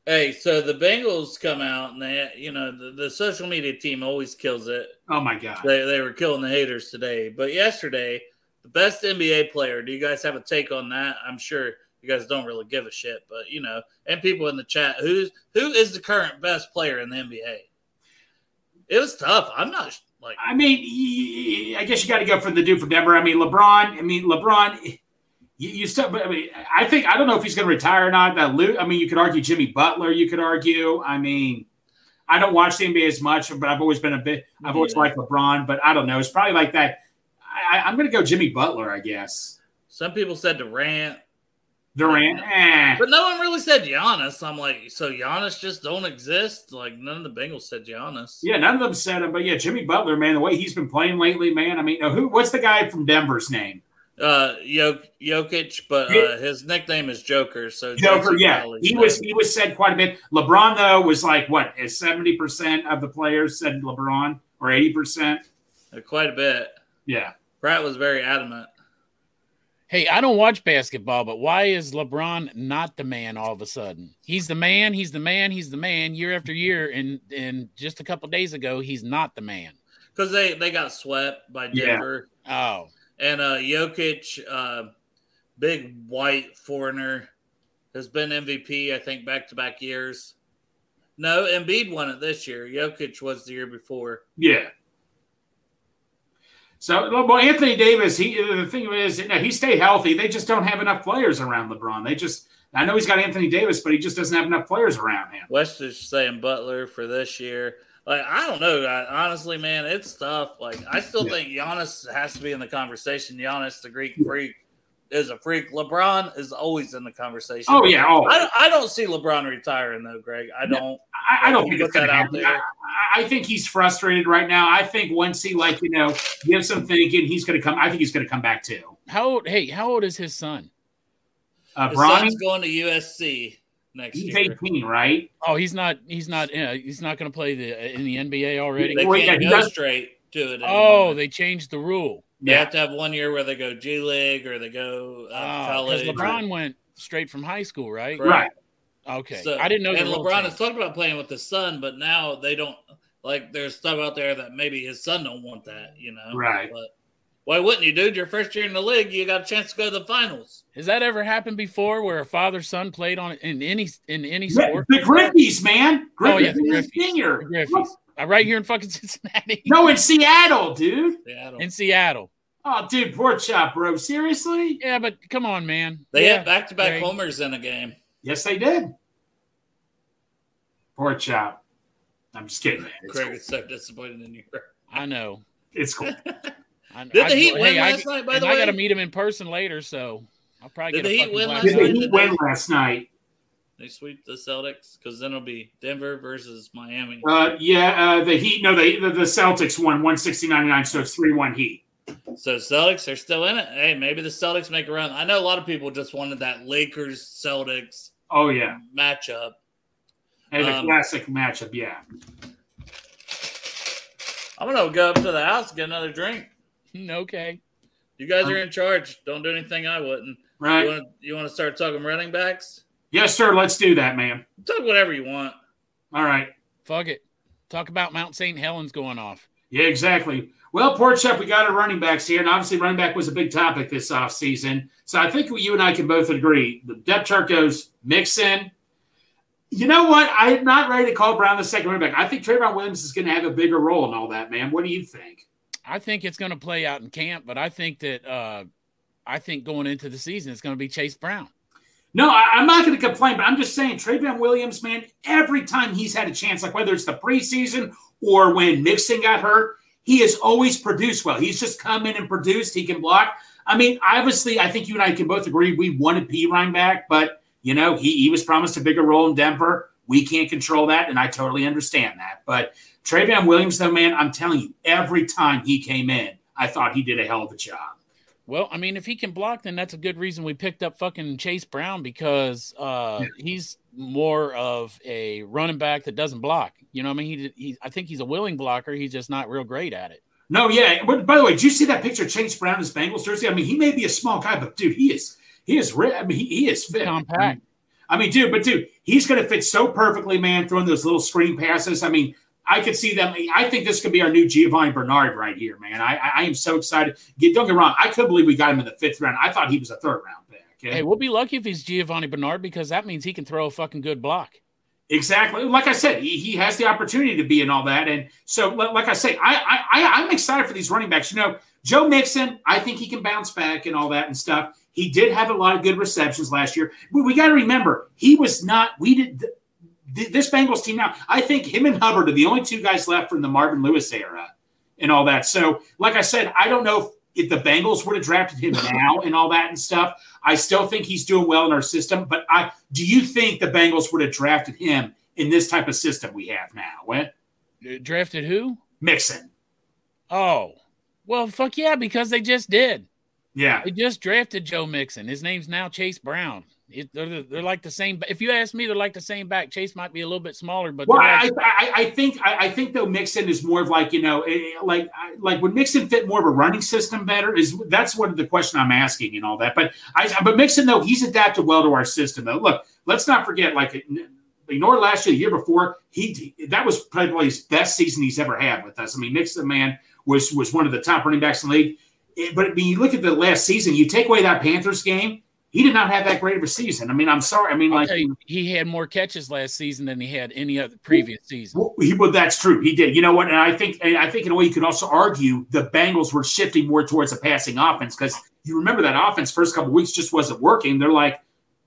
Hey, so the Bengals come out and they, you know, the, the social media team always kills it. Oh my god. They, they were killing the haters today. But yesterday, the best NBA player, do you guys have a take on that? I'm sure you guys don't really give a shit, but you know, and people in the chat, who's who is the current best player in the NBA? It was tough. I'm not like I mean, I guess you got to go for the dude from Denver. I mean, LeBron. I mean, LeBron. You, you still, but I mean, I think I don't know if he's going to retire or not. That Lou. I mean, you could argue Jimmy Butler. You could argue. I mean, I don't watch the NBA as much, but I've always been a bit. I've always Yeah. liked LeBron, but I don't know. It's probably like that. I, I'm going to go Jimmy Butler, I guess. some people said Durant, Durant. Eh. but no one really said Giannis. I'm like, so Giannis just don't exist? Like none of the Bengals said Giannis. Yeah, none of them said him, but yeah, Jimmy Butler, man, the way he's been playing lately, man. I mean, who? What's the guy from Denver's name? Uh, Jok- Jokic, but uh, his nickname is Joker. So Joker, Jason yeah, Crowley he said- was he was said quite a bit. LeBron though was like what is seventy percent of the players said LeBron or eighty percent. uh, quite a bit. Yeah, Pratt was very adamant. Hey, I don't watch basketball, but why is LeBron not the man all of a sudden? He's the man, he's the man, he's the man year after year, and and just a couple days ago, he's not the man. because they they got swept by Yeah. Denver Oh, and uh Jokic, uh, big white foreigner, has been MVP I think back to back years. No, Embiid won it this year. Jokic was the year before. yeah. So well, Anthony Davis, he the thing is, you know, he stayed healthy. They just don't have enough players around LeBron. They just, I know he's got Anthony Davis, but he just doesn't have enough players around him. West is saying Butler for this year. Like I don't know, I, honestly, man, it's tough. Like I still Yeah. think Giannis has to be in the conversation. Giannis, the Greek freak, is a freak. LeBron is always in the conversation. Oh yeah, oh, I don't, I don't see LeBron retiring though, Greg. I don't. I, I don't think put it's that out happen. there. I, I- I think he's frustrated right now. I think once he like you know gives some thinking, he's going to come. I think he's going to come back too. how old? Hey, how old is his son? Uh, His Bronny, son's going to USC next he's year. eighteen, right? Oh, he's not. He's not. Uh, he's not going to play the in the NBA already. They Well, can't yeah, he go does- straight to it. oh, they changed the rule. they Yeah, have to have one year where they go G League or they go uh, Because college. LeBron went straight from high school, right? right. Okay, So- I didn't know. And LeBron has talked about playing with his son, but now they don't like. There's stuff out there that maybe his son don't want that. You know, Right. But why wouldn't you, dude? Your first year in the league, you got a chance to go to the finals. Has that ever happened before, where a father son played on in any in any Yeah, sport? the Griffeys, man. Oh, yeah, the Griffeys. senior. The Griffeys. Uh, right here in fucking Cincinnati. No, in Seattle, dude. Yeah, in Seattle. Oh, dude, Pork Chop, bro. Seriously? Yeah, but come on, man. they yeah, had back to back homers in a game. Yes, they did. Pork Chop. I'm just kidding, man. It's Craig cool. is so disappointed in you. I know. It's cool. I, Did I- the Heat hey, win I- last night, by and the I got to meet him in person later, so I'll probably Did get the a Heat fucking win glass last Did the night? Heat win last night? They sweep the Celtics because then it'll be Denver versus Miami. Uh, yeah, uh, the Heat. No, the the, the Celtics won one sixty nine nine, so it's three one Heat. So Celtics are still in it. Hey, maybe the Celtics make a run. I know a lot of people just wanted that Lakers Celtics Oh yeah, matchup. and the Um, classic matchup. Yeah. I'm gonna go up to the house and get another drink. Okay. You guys are in charge. Don't do anything I wouldn't. Right. You want you want to start talking running backs? Yes, sir. Let's do that, man. Talk whatever you want. All right. Fuck it. Talk about Mount St. Helens going off. Yeah, exactly. Well, Pork Chop, we got our running backs here, and obviously running back was a big topic this offseason. So I think you and I can both agree. The depth chart goes Mixon. You know what? I'm not ready to call Brown the second running back. I think Trayveon Williams is going to have a bigger role and all that, man. What do you think? I think it's going to play out in camp, but I think that uh, I think going into the season it's going to be Chase Brown. No, I'm not going to complain, but I'm just saying Trayveon Williams, man, every time he's had a chance, like whether it's the preseason or when Mixon got hurt, he has always produced well. He's just come in and produced. He can block. I mean, obviously, I think you and I can both agree we wanted Perine back, but you know, he, he was promised a bigger role in Denver. We can't control that, and I totally understand that. But Trayveon Williams, though, man, I'm telling you, every time he came in, I thought he did a hell of a job. Well, I mean, if he can block, then that's a good reason we picked up fucking Chase Brown because uh, he's more of a running back that doesn't block. You know, what I mean, he, he I think he's a willing blocker. He's just not real great at it. No, yeah. But by the way, did you see that picture of Chase Brown his Bengals jersey? I mean, he may be a small guy, but dude, he is he is. I mean, he, he is fit. Compact. I mean, dude, but dude, he's going to fit so perfectly, man. Throwing those little screen passes. I mean, I could see them. I think this could be our new Giovani Bernard right here, man. I, I, am so excited. Get, don't get wrong. I couldn't believe we got him in the fifth round. I thought he was a third round pick. Okay? Hey, we'll be lucky if he's Giovani Bernard because that means he can throw a fucking good block. Exactly. Like I said, he, he has the opportunity to be and all that. And so, like I say, I, I, I'm excited for these running backs. You know, Joe Mixon, I think he can bounce back and all that and stuff. He did have a lot of good receptions last year. We, we got to remember, he was not, we did, this Bengals team now, I think him and Hubbard are the only two guys left from the Marvin Lewis era and all that. So, like I said, I don't know if, if the Bengals would have drafted him now and all that and stuff. I still think he's doing well in our system, but I do you think the Bengals would have drafted him in this type of system we have now? What Uh, Drafted who? Mixon? Oh, well, fuck yeah, because they just did. Yeah, They just drafted Joe Mixon. His name's now Chase Brown. It, they're, they're like the same. If you ask me, they're like the same back. Chase might be a little bit smaller, but Well, I, I, I think I, I think though Mixon is more of like you know eh, like I- like would Mixon fit more of a running system better is that's what the question I'm asking and all that. But I but Mixon though he's adapted well to our system though. Look, let's not forget like ignore last year, the year before he that was probably his best season he's ever had with us. I mean Mixon man was was one of the top running backs in the league. Eh, But when you look at the last season, you take away that Panthers game. He did not have that great of a season. I mean, I'm sorry. I mean, I'll like you, he had more catches last season than he had any other previous season. Well, he, well, that's true. He did. You know what? And I think, and I think in a way, you could also argue the Bengals were shifting more towards a passing offense because you remember that offense first couple weeks just wasn't working. They're like,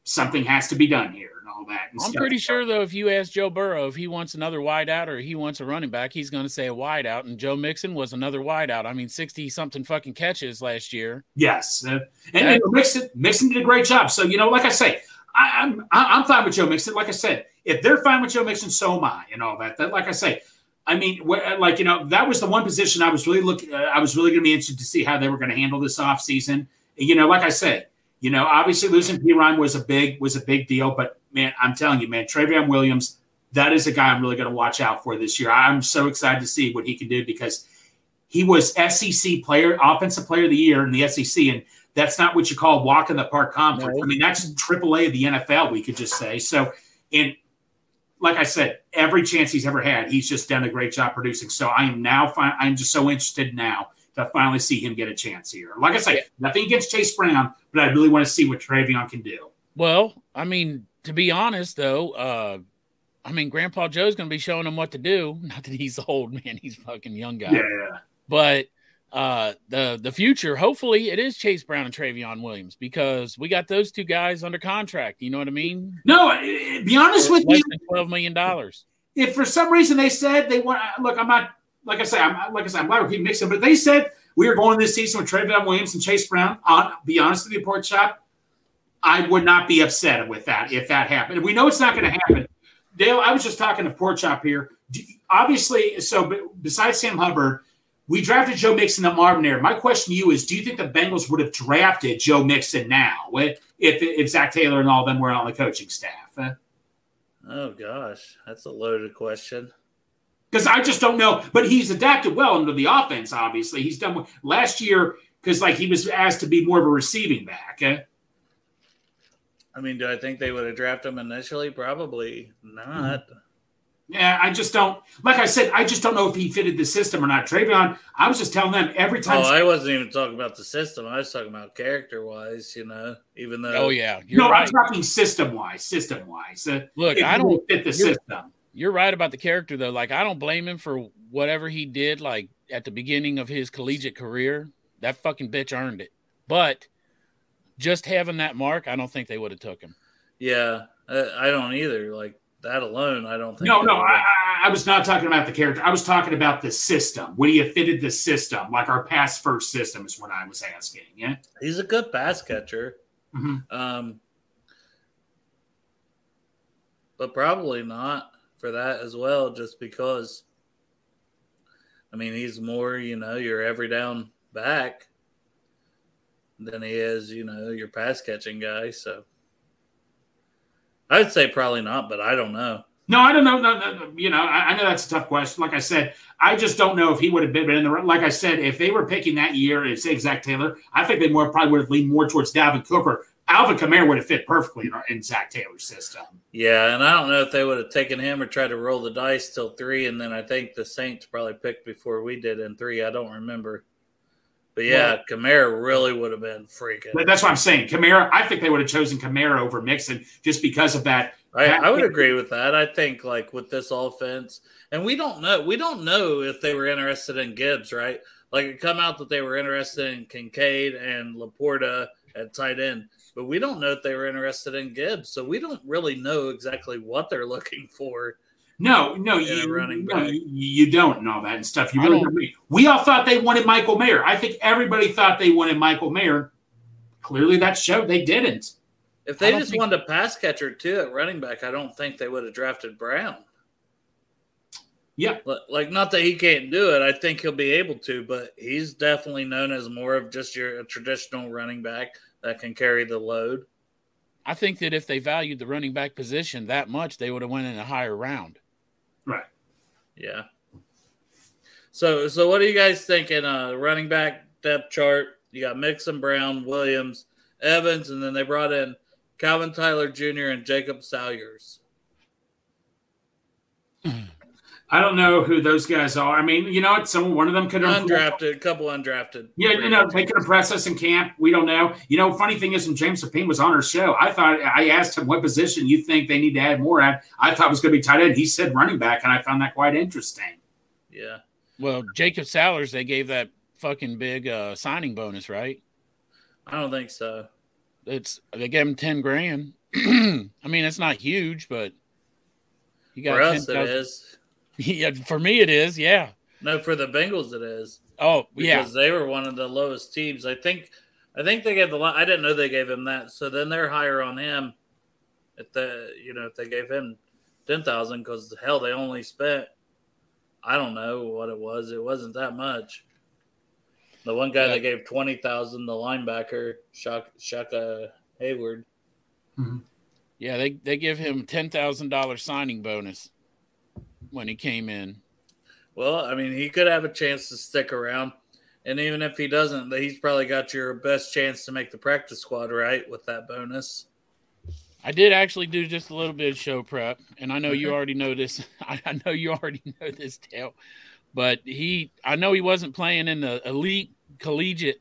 something has to be done here that. I'm pretty sure though, if you ask Joe Burrow if he wants another wideout or he wants a running back, he's going to say a wideout. And Joe Mixon was another wideout. I mean, sixty something fucking catches last year. Yes, uh, and, and Mixon, Mixon did a great job. So you know, like I say, I, I'm I'm fine with Joe Mixon. Like I said, if they're fine with Joe Mixon, so am I, and all that. That, like I say, I mean, like you know, that was the one position I was really looking. Uh, I was really going to be interested to see how they were going to handle this offseason. You know, like I said, you know, obviously losing Perine was a big was a big deal, but man, I'm telling you, man, Trayveon Williams, that is a guy I'm really going to watch out for this year. I'm so excited to see what he can do because he was SEC player, offensive player of the year in the SEC, and that's not what you call walk in the park conference. No. I mean, that's AAA of the NFL, we could just say. So, and like I said, every chance he's ever had, he's just done a great job producing. So I am now, fi- I'm just so interested now to finally see him get a chance here. Like I say, nothing against Chase Brown, but I really want to see what Trayveon can do. Well, I mean, to be honest though, uh, I mean, Grandpa Joe's going to be showing him what to do. Not that he's old, man; he's a fucking young guy. Yeah. But uh, the the future, hopefully, it is Chase Brown and Trayveon Williams because we got those two guys under contract. You know what I mean? No, be honest with me. twelve million dollars. if for some reason they said they want, look, I'm not, like I say, I'm like I said, I'm glad we keep Mixon, but they said we are going this season with Trayveon Williams and Chase Brown. On, be honest with you, Pork Chop, I would not be upset with that if that happened. We know it's not going to happen. Dale, I was just talking to Pork Chop here. Obviously, so besides Sam Hubbard, we drafted Joe Mixon at Marvin there. My question to you is: Do you think the Bengals would have drafted Joe Mixon now if if Zac Taylor and all of them were on the coaching staff? Oh gosh, that's a loaded question. Because I just don't know, but he's adapted well into the offense. Obviously, he's done last year because like he was asked to be more of a receiving back. Eh? I mean, do I think they would have drafted him initially? Probably not. Yeah, I just don't. Like I said, I just don't know if he fitted the system or not. Trayveon, I was just telling them every time. Oh, I wasn't even talking about the system. I was talking about character wise. You know, even though. Oh yeah, no, right. I'm talking system wise. System wise. Uh, Look, I don't fit the system. You're right about the character though. Like I don't blame him for whatever he did. Like at the beginning of his collegiate career, that fucking bitch earned it. But just having that mark, I don't think they would have took him. Yeah, I don't either. Like that alone, I don't think. No, no, I, I, was not talking about the character. I was talking about the system. When he fitted the system, like our pass first system, is what I was asking. Yeah, he's a good pass catcher. Mm-hmm. Um, but probably not for that as well, just because. I mean, he's more, you know, your every down back than he is, you know, your pass catching guy. So I'd say probably not, but I don't know. No, I don't know. No, no, you know, I, I, know that's a tough question. Like I said, I just don't know if he would have been in the. Like I said, if they were picking that year and say Zac Taylor, I think they more probably would have leaned more towards Dalvin Cook or Alvin Kamara would have fit perfectly in, in Zac Taylor's system. Yeah, and I don't know if they would have taken him or tried to roll the dice till three, and then I think the Saints probably picked before we did in three. I don't remember. But yeah, well, Kamara really would have been freaking. That's what I'm saying. Kamara, I think they would have chosen Kamara over Mixon just because of that. I, I would agree with that. I think like with this offense, and we don't know, we don't know if they were interested in Gibbs, right? Like it come out that they were interested in Kincaid and LaPorta at tight end, but we don't know if they were interested in Gibbs, so we don't really know exactly what they're looking for no, no, you, running no, you don't know that and stuff. You really don't. We all thought they wanted Michael Mayer. I think everybody thought they wanted Michael Mayer. Clearly, that showed they didn't. If they just think... wanted a pass catcher too at running back, I don't think they would have drafted Brown. Yeah, like not that he can't do it. I think he'll be able to, but he's definitely known as more of just your traditional running back that can carry the load. I think that if they valued the running back position that much, they would have went in a higher round. Right. Yeah. So so what are you guys thinking? Uh running back depth chart. You got Mixon, Brown, Williams, Evans, and then they brought in Calvin Tyler Jr. and Jacob Saylors. I don't know who those guys are. I mean, you know, some one of them could have undrafted, a couple undrafted. Yeah, you know, they could impress us in camp. We don't know. You know, funny thing is, when James Rapien was on our show, I thought I asked him what position you think they need to add more at. I thought it was going to be tight end. He said running back, and I found that quite interesting. Yeah. Well, Jacob Saylors, they gave that fucking big uh, signing bonus, right? I don't think so. It's they gave him ten grand. I mean, it's not huge, but you got for 10, us it 000. is. Yeah, for me it is. Yeah. No, for the Bengals it is. Oh, yeah. Because they were one of the lowest teams. I think. I think they gave the. I didn't know they gave him that. So then they're higher on him. If the you know if they gave him ten thousand because hell they only spent. I don't know what it was. It wasn't that much. The one guy yeah. that gave twenty thousand, the linebacker, Shaka, Shaka Heyward. Mm-hmm. Yeah, they they give him ten thousand dollars signing bonus when he came in. Well, I mean, he could have a chance to stick around. And even if he doesn't, he's probably got your best chance to make the practice squad, right? With that bonus. I did actually do just a little bit of show prep, and I know you already know this. I know you already know this, Dale. But he, I know he wasn't playing in the elite collegiate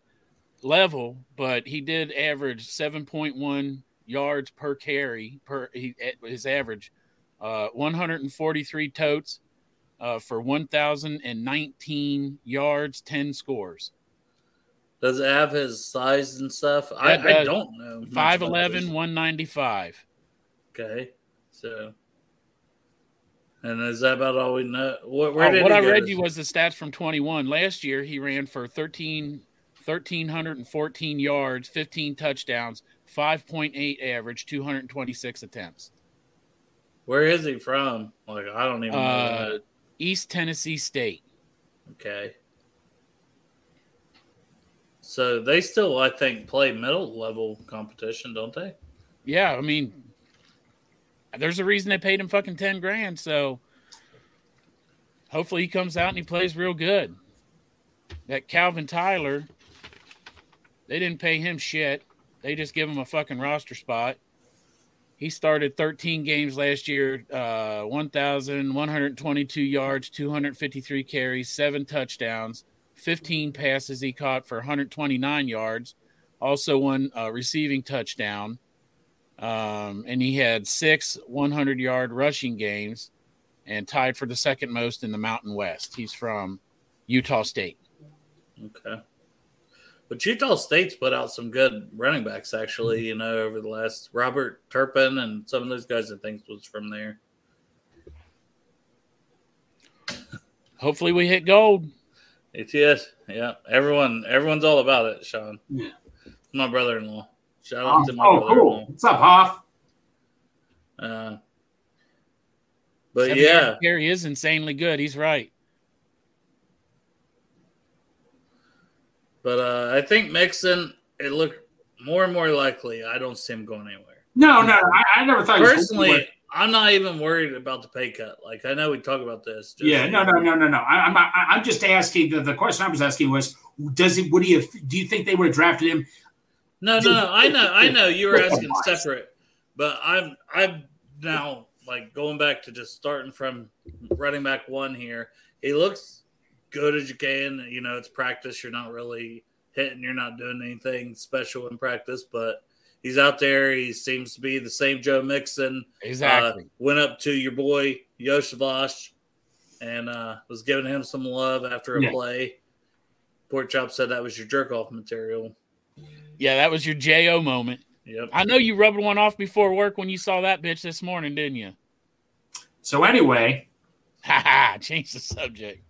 level, but he did average 7.1 yards per carry per he, his average uh, 143 totes uh, for 1,019 yards, 10 scores. Does it have his size and stuff? I, I, don't know. 5'11, 195. Okay. So, and is that about all we know? What, where oh, did what I read you was the stats from 21. Last year, he ran for 13, 1,314 yards, 15 touchdowns, 5.8 average, 226 attempts. Where is he from? Like I don't even know. Uh, that. East Tennessee State. Okay. So they still, I think, play middle level competition, don't they? Yeah, I mean, there's a reason they paid him fucking 10 grand. So hopefully he comes out and he plays real good. That Calvin Tyler, they didn't pay him shit. They just give him a fucking roster spot. He started 13 games last year, uh, 1,122 yards, 253 carries, seven touchdowns, 15 passes he caught for 129 yards, also one uh, receiving touchdown. Um, and he had six 100 yard rushing games and tied for the second most in the Mountain West. He's from Utah State. Okay. But Utah State's put out some good running backs, actually, you know, over the last Robert Turbin and some of those guys I think was from there. Hopefully, we hit gold. ATS, yeah. Everyone everyone's all about it, Sean. Yeah. My brother in law. Shout Oh, out to my oh, brother in cool. law. What's up, Hoff? Uh, but Seven yeah, yard carry is insanely good. He's right. But uh, I think Mixon, it looked more and more likely. I don't see him going anywhere. No, no, I, I never thought. Personally, I'm not even worried about the pay cut. Like I know we talk about this. yeah, no, no, no, no, no. I, I'm, I, I'm just asking. The, the question I was asking was, does it? Would he have? Do you think they would have drafted him? No, no, no. I know, I know. You were asking separate, but I'm, I'm now like going back to just starting from running back one here. He looks good as you can. You know, it's practice. You're not really hitting. You're not doing anything special in practice, but he's out there. He seems to be the same Joe Mixon. Exactly. Uh, went up to your boy Yoshavash and uh, was giving him some love after a Yeah. play. Pork Chop said that was your jerk off material. yeah, that was your Jo moment. Yep. I know you rubbed one off before work when you saw that bitch this morning, didn't you? So anyway, Ha ha! Change the subject.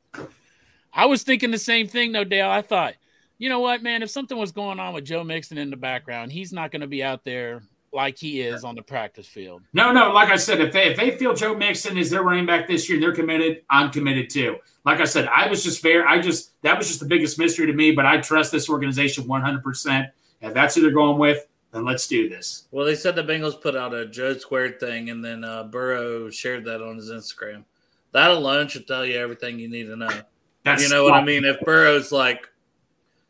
I was thinking the same thing though, Dale. I thought, you know what, man? If something was going on with Joe Mixon in the background, he's not going to be out there like he is on the practice field. no, no. Like I said, if they if they feel Joe Mixon is their running back this year and they're committed, I'm committed too. Like I said, I was just fair. I just that was just the biggest mystery to me. But I trust this organization 100. percent If that's who they're going with, then let's do this. Well, they said the Bengals put out a Joe Squared thing, and then uh, Burrow shared that on his Instagram. That alone should tell you everything you need to know. That's you know what I mean? If Burrow's like,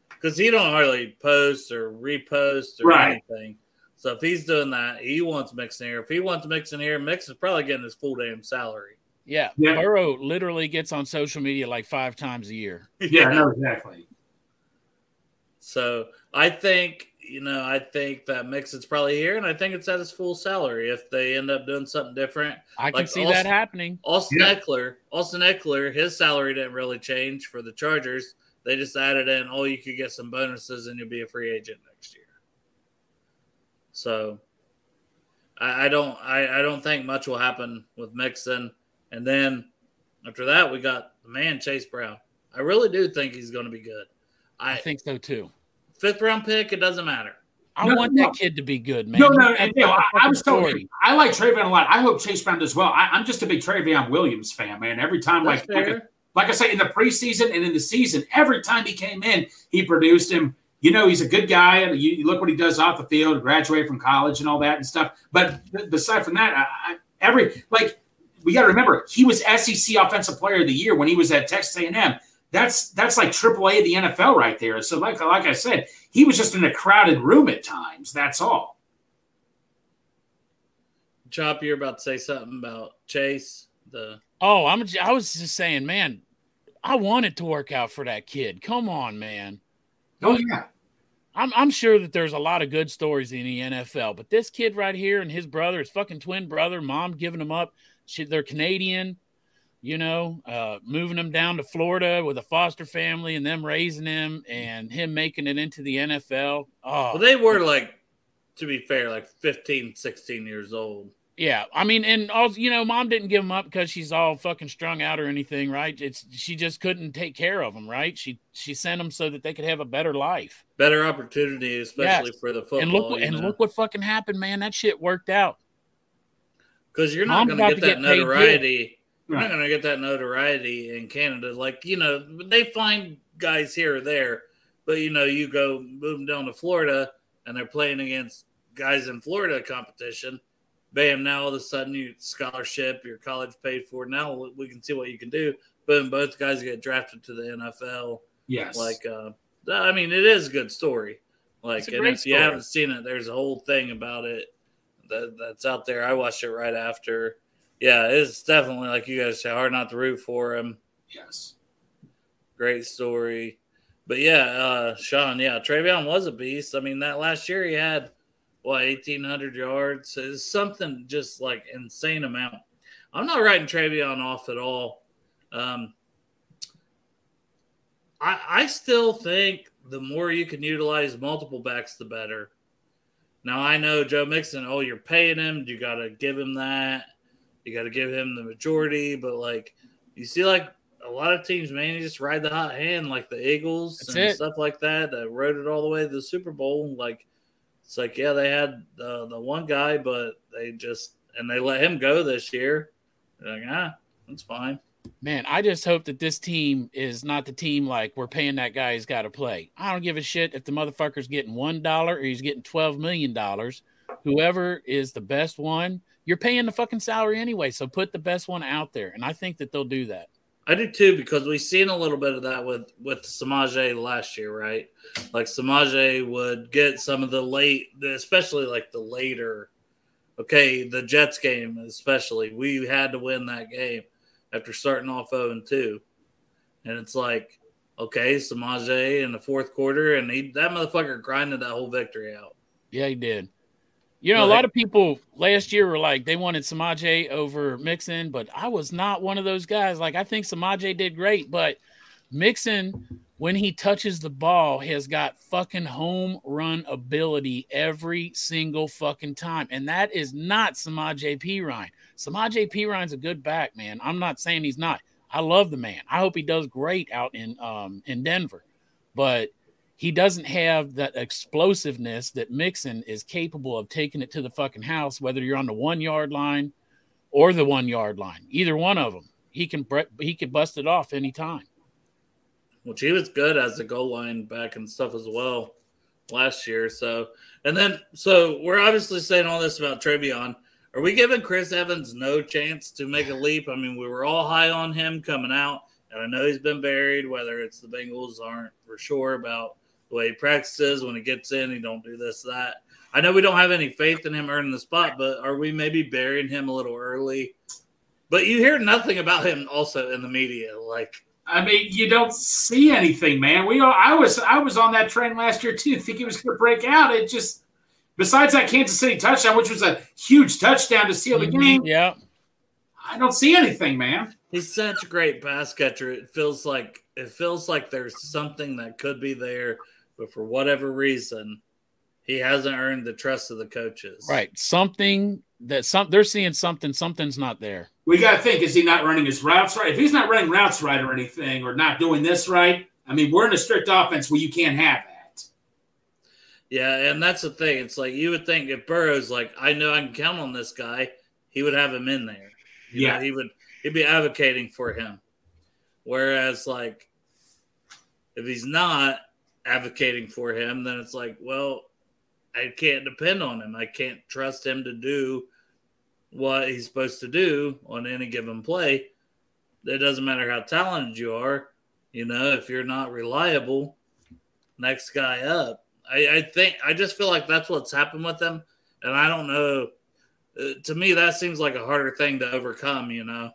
because he don't hardly post or repost or Right. anything. So if he's doing that, he wants Mixon here. If he wants Mixon here, Mixon's probably getting his full damn salary. Yeah, Yeah. Burrow literally gets on social media like five times a year. Yeah, no, exactly. So I think, you know, I think that Mixon's probably here, and I think it's at his full salary. If they end up doing something different, I can Like see also- that happening. Austin Yeah. Eckler, Austin Ekeler, his salary didn't really change for the Chargers. They just added in, oh, you could get some bonuses and you'll be a free agent next year. So I, I don't I, I don't think much will happen with Mixon. And then after that we got the man Chase Brown. I really do think he's gonna be good. I I think so too. Fifth round pick, it doesn't matter. I No, want no. that kid to be good, man. No, no, He's and got Dale, a I, I fucking was telling you, I like Trayveon a lot. I hope Chase Brown does well. I, I'm just a big Trayveon Williams fan, man. Every time, That's like, like, fair. like I say, in the preseason and in the season, every time he came in, he produced him. You know, he's a good guy, and you, you look what he does off the field, graduate from college and all that and stuff. But b- aside from that, I, I, every like we got to remember, he was SEC Offensive Player of the Year when he was at Texas A&M. That's that's like AAA of the NFL right there. So, like like I said, he was just in a crowded room at times. That's all. Chop, you're about to say something about Chase. The Oh, I'm. I was just saying, man. I want it to work out for that kid. Come on, man. Oh yeah. I'm. I'm sure that there's a lot of good stories in the NFL, but this kid right here and his brother, his fucking twin brother, mom giving him up. She, they're Canadian, you know, uh, moving him down to Florida with a foster family and them raising him and him making it into the NFL. Oh, well, they were like, to be fair, like 15, 16 years old. Yeah, I mean, and also, you know, mom didn't give him up because she's all fucking strung out or anything, right? It's she just couldn't take care of him, right? She she sent them so that they could have a better life. Better opportunity, especially Yes. for the football. and look, what- and know? look what fucking happened, man. That shit worked out. because you're not going to get that get paid, too. notoriety. You're not going to get that notoriety in Canada. Like you know, they find guys here or there, but you know, you go move them down to Florida, and they're playing against guys in Florida competition. Bam! Now all of a sudden, you scholarship, your college paid for. Now we can see what you can do. Boom! Both guys get drafted to the NFL. Yes. Like, uh, I mean, it is a good story. Like, and great if you haven't seen it, there's a whole thing about it that, that's out there. I watched it right after. Yeah, it's definitely like you guys say, hard not to root for him. yes. Great story. But yeah, uh, Sean, yeah, Trayveon was a beast. I mean, that last year he had what eighteen hundred yards. It's something just like insane amount. I'm not writing Trayveon off at all. Um, I I still think the more you can utilize multiple backs, the better. Now I know Joe Mixon. Oh, you're paying him. You got to give him that. You got to give him the majority. But like, you see, like a lot of teams, man, you just ride the hot hand, like the Eagles That's and it. stuff like that. That rode it all the way to the Super Bowl. Like, it's like, yeah, they had the the one guy, but they just and they let him go this year. They're like, ah, that's fine. Man, I just hope that this team is not the team like we're paying that guy he's got to play. I don't give a shit if the motherfucker's getting one dollar or he's getting twelve million dollars. Whoever is the best one, you're paying the fucking salary anyway. So put the best one out there, and I think that they'll do that. I do too because we've seen a little bit of that with with Samaje last year, right? Like Samaje would get some of the late, especially like the later. Okay, the Jets game especially, we had to win that game after starting off zero and two, and it's like, okay, Samaje in the fourth quarter, and he that motherfucker grinded that whole victory out. Yeah, he did. You know, a lot of people last year were like they wanted Samaje over Mixon, but I was not one of those guys. Like I think Samaje did great, but Mixon, when he touches the ball, has got fucking home run ability every single fucking time, and that is not Samaje Perine. Samaje Perine's a good back, man. I'm not saying he's not. I love the man. I hope he does great out in um in Denver, but he doesn't have that explosiveness that Mixon is capable of taking it to the fucking house, whether you're on the one yard line or the one yard line. Either one of them, he can he could bust it off anytime. which he was good as a goal line back and stuff as well last year. So, and then, so we're obviously saying all this about Trayveon. Are we giving Chris Evans no chance to make a leap? I mean, we were all high on him coming out, and I know he's been buried. Whether it's the Bengals aren't for sure about the way he practices when he gets in, he don't do this that. I know we don't have any faith in him earning the spot, but are we maybe burying him a little early? But you hear nothing about him also in the media, like. I mean, you don't see anything, man. We all, I was I was on that train last year too, think he was going to break out. It just besides that Kansas City touchdown, which was a huge touchdown to seal the mm-hmm. game, Yeah, I don't see anything, man. He's such a great pass catcher. It feels like it feels like there's something that could be there, but for whatever reason, he hasn't earned the trust of the coaches. right. Something that some they're seeing something. Something's not there. We got to think: is he not running his routes right? If he's not running routes right or anything, or not doing this right, I mean, we're in a strict offense where you can't have that. Yeah, and that's the thing. It's like you would think if Burrow's like, I know I can count on this guy, he would have him in there. You know, Yeah. he would he'd be advocating for him. Whereas like if he's not advocating for him, then it's like, well, I can't depend on him. I can't trust him to do what he's supposed to do on any given play. It doesn't matter how talented you are, you know, if you're not reliable, next guy up. I, I think I just feel like that's what's happened with them, and I don't know. Uh, to me, that seems like a harder thing to overcome. You know,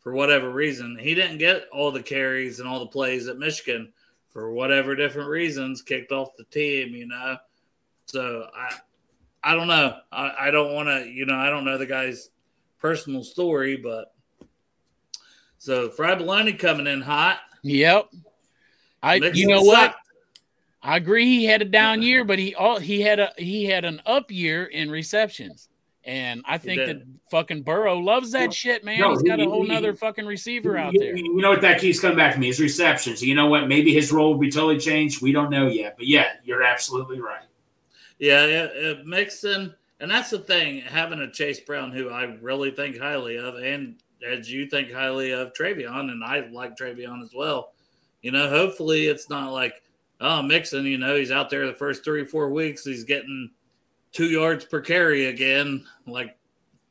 for whatever reason, he didn't get all the carries and all the plays at Michigan for whatever different reasons. Kicked off the team. You know, so I I don't know. I, I don't want to. You know, I don't know the guy's personal story, but so Fry Baloney coming in hot. Yep. I Mixon you know what? I agree he had a down year, but he all he had a he had an up year in receptions. And I think did. that fucking Burrow loves that No, shit, man. no, He's got he- a whole he- nother fucking receiver out You- there. You know what that keeps coming back to me? His receptions. You know what? Maybe his role will be totally changed. We don't know yet. But yeah, you're absolutely right. Yeah, yeah, uh, Mixon, and that's the thing. Having a Chase Brown, who I really think highly of, and as you think highly of Trayveon, and I like Trayveon as well. You know, hopefully it's not like oh Mixon. You know, he's out there the first three four weeks, he's getting two yards per carry again, like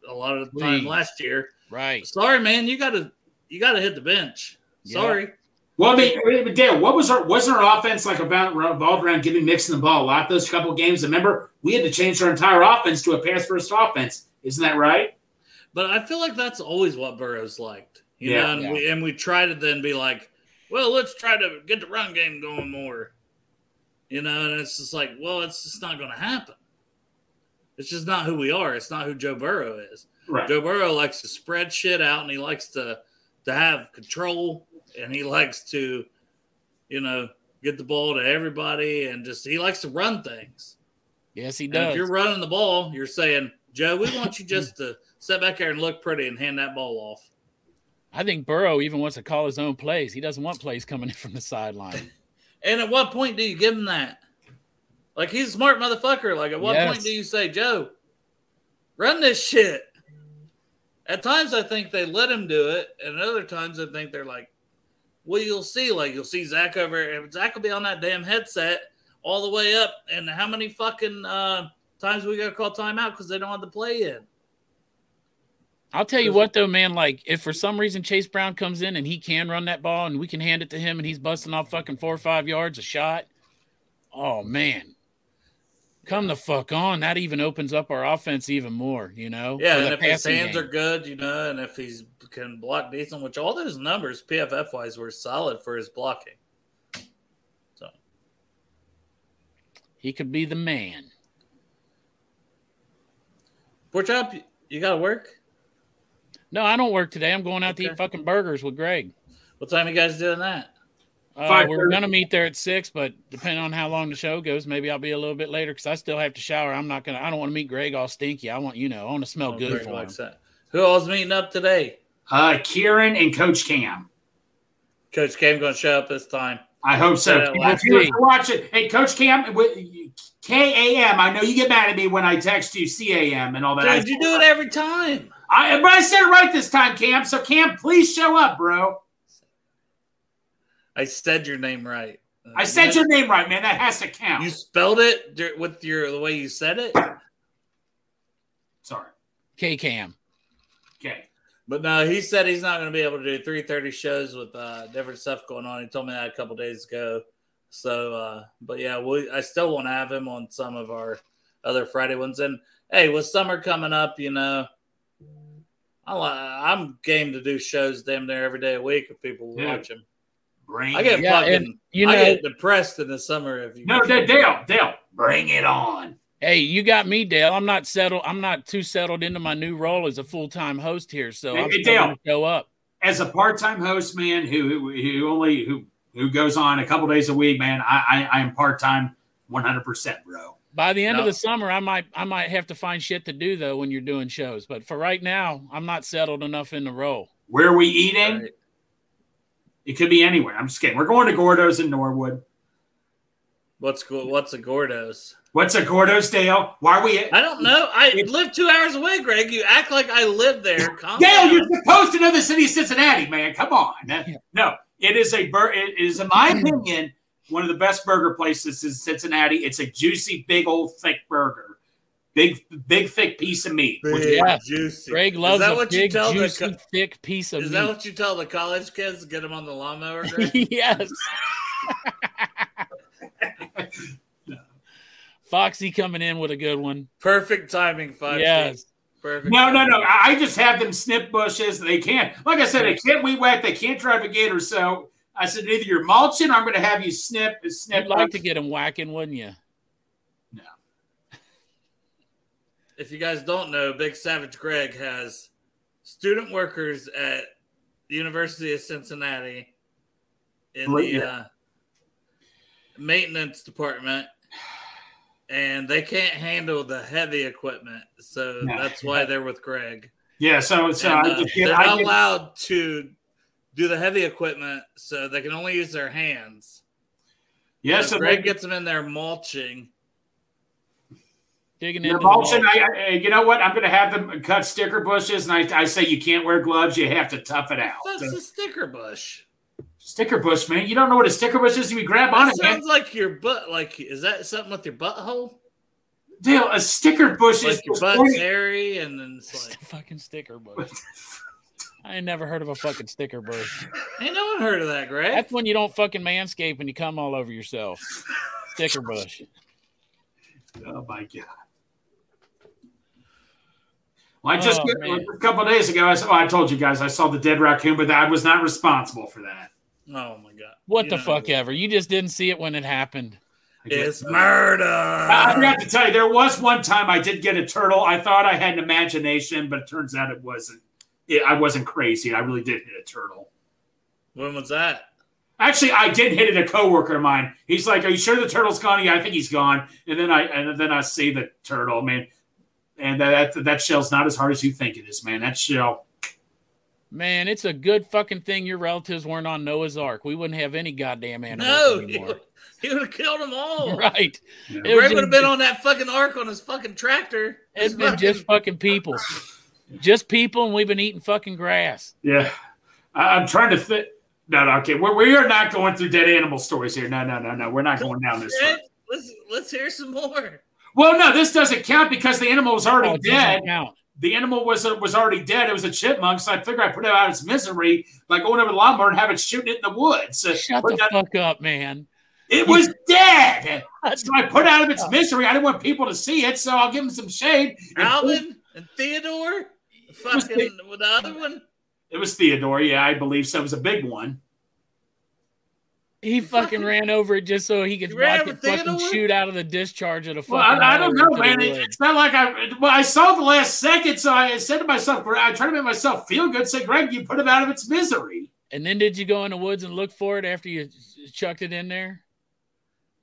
a lot of the time Please. last year. Right. Sorry, man, you got to you got to hit the bench. Yeah. Sorry. Well, I mean, wait, but Dale, what was our wasn't our offense like about revolved around giving Mixon the ball a lot those couple games? Remember, we had to change our entire offense to a pass first offense. Isn't that right? But I feel like that's always what Burrow's liked. You Yeah. know, and Yeah. we and we try to then be like, well, let's try to get the run game going more. You know, and it's just like, well, it's just not gonna happen. It's just not who we are. It's not who Joe Burrow is. Right. Joe Burrow likes to spread shit out and he likes to to have control and he likes to, you know, get the ball to everybody and just he likes to run things. Yes, he And does. if you're running the ball, you're saying, Joe, we want you just to sit back there and look pretty and hand that ball off. I think Burrow even wants to call his own plays. He doesn't want plays coming in from the sideline. And at what point do you give him that? Like he's a smart motherfucker. Like at what Yes. point do you say, Joe, run this shit? At times I think they let him do it, and other times I think they're like, well, you'll see. Like you'll see Zach over. and Zach will be on that damn headset all the way up. And how many fucking uh, times we got to call timeout because they don't have the play in? I'll tell you what though, man. Like, if for some reason Chase Brown comes in and he can run that ball and we can hand it to him and he's busting off fucking four or five yards a shot, oh man, come the fuck on. That even opens up our offense even more. You know? Yeah, and if his hands game. are good, you know, and if he's can block decent, which all those numbers PFF wise were solid for his blocking. So he could be the man. Pork Chop, you got to work. No, I don't work today. I'm going out to eat fucking burgers with Greg. What time you guys doing that? Uh, Five we're gonna meet there at six, but depending on how long the show goes, maybe I'll be a little bit later because I still have to shower. I'm not gonna. I don't want to meet Greg all stinky. I want you know. I want to smell Oh, good Greg for him. that. Who all's meeting up today? Uh, Kieran and Coach Cam. Coach Cam going to show up this time. I hope so. Yeah, People, if you're watching, hey, Coach Cam, K A M. I know you get mad at me when I text you C A M and all that. Dude, you do it every time. I, but I said it right this time, Cam. So Cam, please show up, bro. I said your name right. I said your name right, man. That has to count. You spelled it with your the way you said it. Sorry. K Cam. Okay. But no, he said he's not going to be able to do three thirty shows with uh, different stuff going on. He told me that a couple days ago. So, uh, but yeah, we I still want to have him on some of our other Friday ones. And hey, with summer coming up, you know, I, li- I'm game to do shows damn near every day a week if people will Yeah. watch them. Bring I get. Yeah, fucking, and, you I get depressed in the summer if you. No, Dale, Dale, Dale, bring it on. Hey, you got me, Dale. I'm not settled. I'm not too settled into my new role as a full time host here, so Hey, I'm hey, still Dale. gonna show up. As a part-time host, man, who who, who only who who goes on a couple days a week, man, I I, I am part-time, one hundred percent, bro. By the end No. of the summer, I might I might have to find shit to do though when you're doing shows. But for right now, I'm not settled enough in the role. Where are we eating? Right. It could be anywhere. I'm just kidding. We're going to Gordo's in Norwood. What's go- what's a Gordo's? What's a Gordo's, Dale? Why are we? I don't know. I live two hours away, Greg. You act like I live there. Calm Dale, down. you're supposed to know the city of Cincinnati, man. Come on. No, it is a bur- It is, in my opinion, one of the best burger places in Cincinnati. It's a juicy, big old thick burger, big, big thick piece of meat. which- Big Yeah. juicy. Greg Is loves that a what you big, tell the juicy, co- thick piece of Is meat. that what you tell the college kids to get them on the lawnmower? Greg? yes. Foxy coming in with a good one. Perfect timing, five. Yes. Perfect. No, no, no. I I just have them snip bushes. They can't, like I said, they can't weed whack. They can't drive a gator. So I said, either you're mulching or I'm going to have you snip, snip. You'd like to get him whacking, wouldn't you? If you guys don't know, Big Savage Greg has student workers at the University of Cincinnati in the uh, maintenance department, and they can't handle the heavy equipment, so No. that's why they're with Greg. Yeah, so so And, uh, get, they're not get- allowed to do the heavy equipment, so they can only use their hands. yeah, so so Greg they, gets them in there mulching. Digging Your into the mulching. I, I, you know what? I'm going to have them cut sticker bushes, and I, I say you can't wear gloves. You have to tough it out. That's a sticker bush. sticker bush, man. You don't know what a sticker bush is? You grab on That it, man. sounds like your butt. Like, is that something with your butthole? Dale, a sticker bush is Like your the butt's point- hairy, and then it's It's like, a fucking sticker bush. I ain't never heard of a fucking sticker bush. ain't no one heard of that, Greg. That's when you don't fucking manscape and you come all over yourself. Sticker bush. Oh my god. Well, I just Oh, a couple of days ago. I saw. oh, I told you guys I saw the dead raccoon, but I was not responsible for that. oh my god! What You the know, fuck ever? You just didn't see it when it happened. It's murder. I I forgot to tell you, there was one time I did get a turtle. I thought I had an imagination, but it turns out it wasn't. It, I wasn't crazy. I really did hit a turtle. when was that? Actually, I did hit it a coworker of mine. He's like, "Are you sure the turtle's gone?" Yeah, I think he's gone. And then I and then I see the turtle, man. And that that, that shell's not as hard as you think it is, man. That shell. Man, it's a good fucking thing your relatives weren't on Noah's Ark. We wouldn't have any goddamn animals No, he anymore. would, he would have killed them all. Right. Yeah. It was Greg would have been on that fucking ark on his fucking tractor. It's been just fucking people. Just people, and we've been eating fucking grass. Yeah, I, I'm trying to think. No, no, okay. We're, we are not going through dead animal stories here. No, no, no, no. We're not going down this road. Let's let's hear some more. Well, no, this doesn't count because the animal was already Oh, dead. The animal was uh, was already dead. It was a chipmunk, so I figure I put it out of its misery by going over the lawnmower and have it shooting it in the woods. Uh, Shut but the that- fuck up, man. it was dead. So I put it out of its misery. I didn't want people to see it, so I'll give them some shade. And Alvin and Theodore, fucking with the other one. It was Theodore. Yeah, I believe so. It was a big one. He fucking ran over it just so he could watch it fucking shoot out of the discharge of the fucking. Well, I, I don't know, man. It- it's not like I. Well, I saw the last second, so I said to myself, I tried to make myself feel good. Say, Greg, you put it out of its misery. And then did you go in the woods and look for it after you chucked it in there?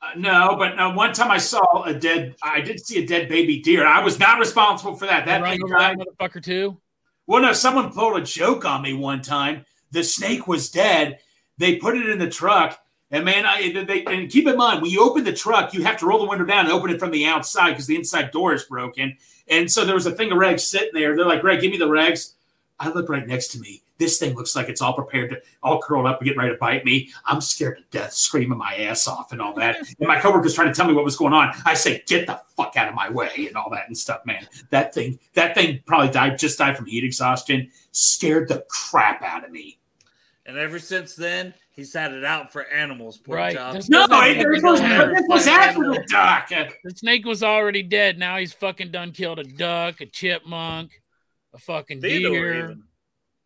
Uh, no, but no, one time I saw a dead. I did see a dead baby deer. I was not responsible for that. That thing died. motherfucker too. Well, no, someone pulled a joke on me one time. The snake was dead. They put it in the truck. And man, I they and keep in mind when you open the truck, you have to roll the window down and open it from the outside because the inside door is broken. And so there was a thing of rags sitting there. They're like, Greg, give me the rags." I look right next to me. This thing looks like it's all prepared to all curled up and getting ready to bite me. I'm scared to death, screaming my ass off and all that. And my coworker's trying to tell me what was going on. I say, get the fuck out of my way and all that and stuff, man. That thing, that thing probably died, just died from heat exhaustion. Scared the crap out of me. And ever since then, he's had it out for animals. Poor Right. job. No, doesn't it, was, it was after the duck. The snake was already dead. Now he's fucking done killed a duck, a chipmunk, a fucking Theodore, deer, even.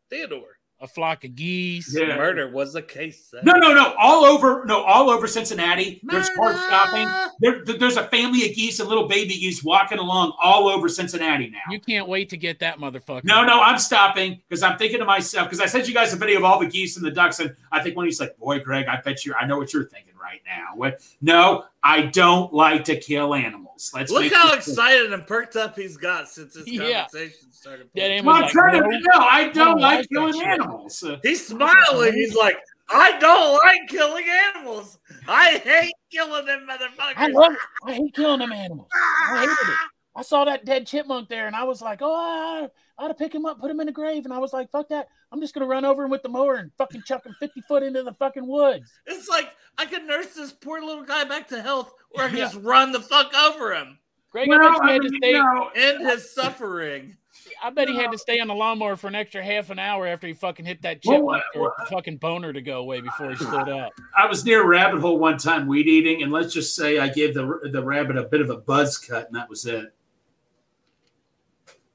Theodore. A flock of geese. Yeah. Murder was the case. then. No, no, no. All over, no, all over Cincinnati. There's cars stopping. There, there's a family of geese and little baby geese walking along all over Cincinnati now. You can't wait to get that motherfucker. No, no, I'm stopping because I'm thinking to myself because I sent you guys a video of all the geese and the ducks, and I think when he's like, "Boy, Greg, I bet you, I know what you're thinking right now." What? No, I don't like to kill animals. Let's Look how this- excited and perked up he's got since this Yeah. conversation started. That ain't Well, was I'm like, trying no. to no, I don't No, like that's killing that animals. He's smiling. He's like, I don't like killing animals. I hate killing them motherfuckers. I love it. I hate killing them animals. I hated it. I saw that dead chipmunk there, and I was like, "Oh, I, I ought to pick him up, put him in the grave." And I was like, "Fuck that! I'm just gonna run over him with the mower and fucking chuck him 50 foot into the fucking woods." It's like I could nurse this poor little guy back to health, or I can Yeah. just run the fuck over him. Greg, well, I bet you had to mean, stay. no, End his suffering. I bet he had to stay on the lawnmower for an extra half an hour after he fucking hit that Well, chipmunk what- or fucking boner to go away before he stood up. I was near a rabbit hole one time weed eating, and let's just say I gave the the rabbit a bit of a buzz cut, and that was it.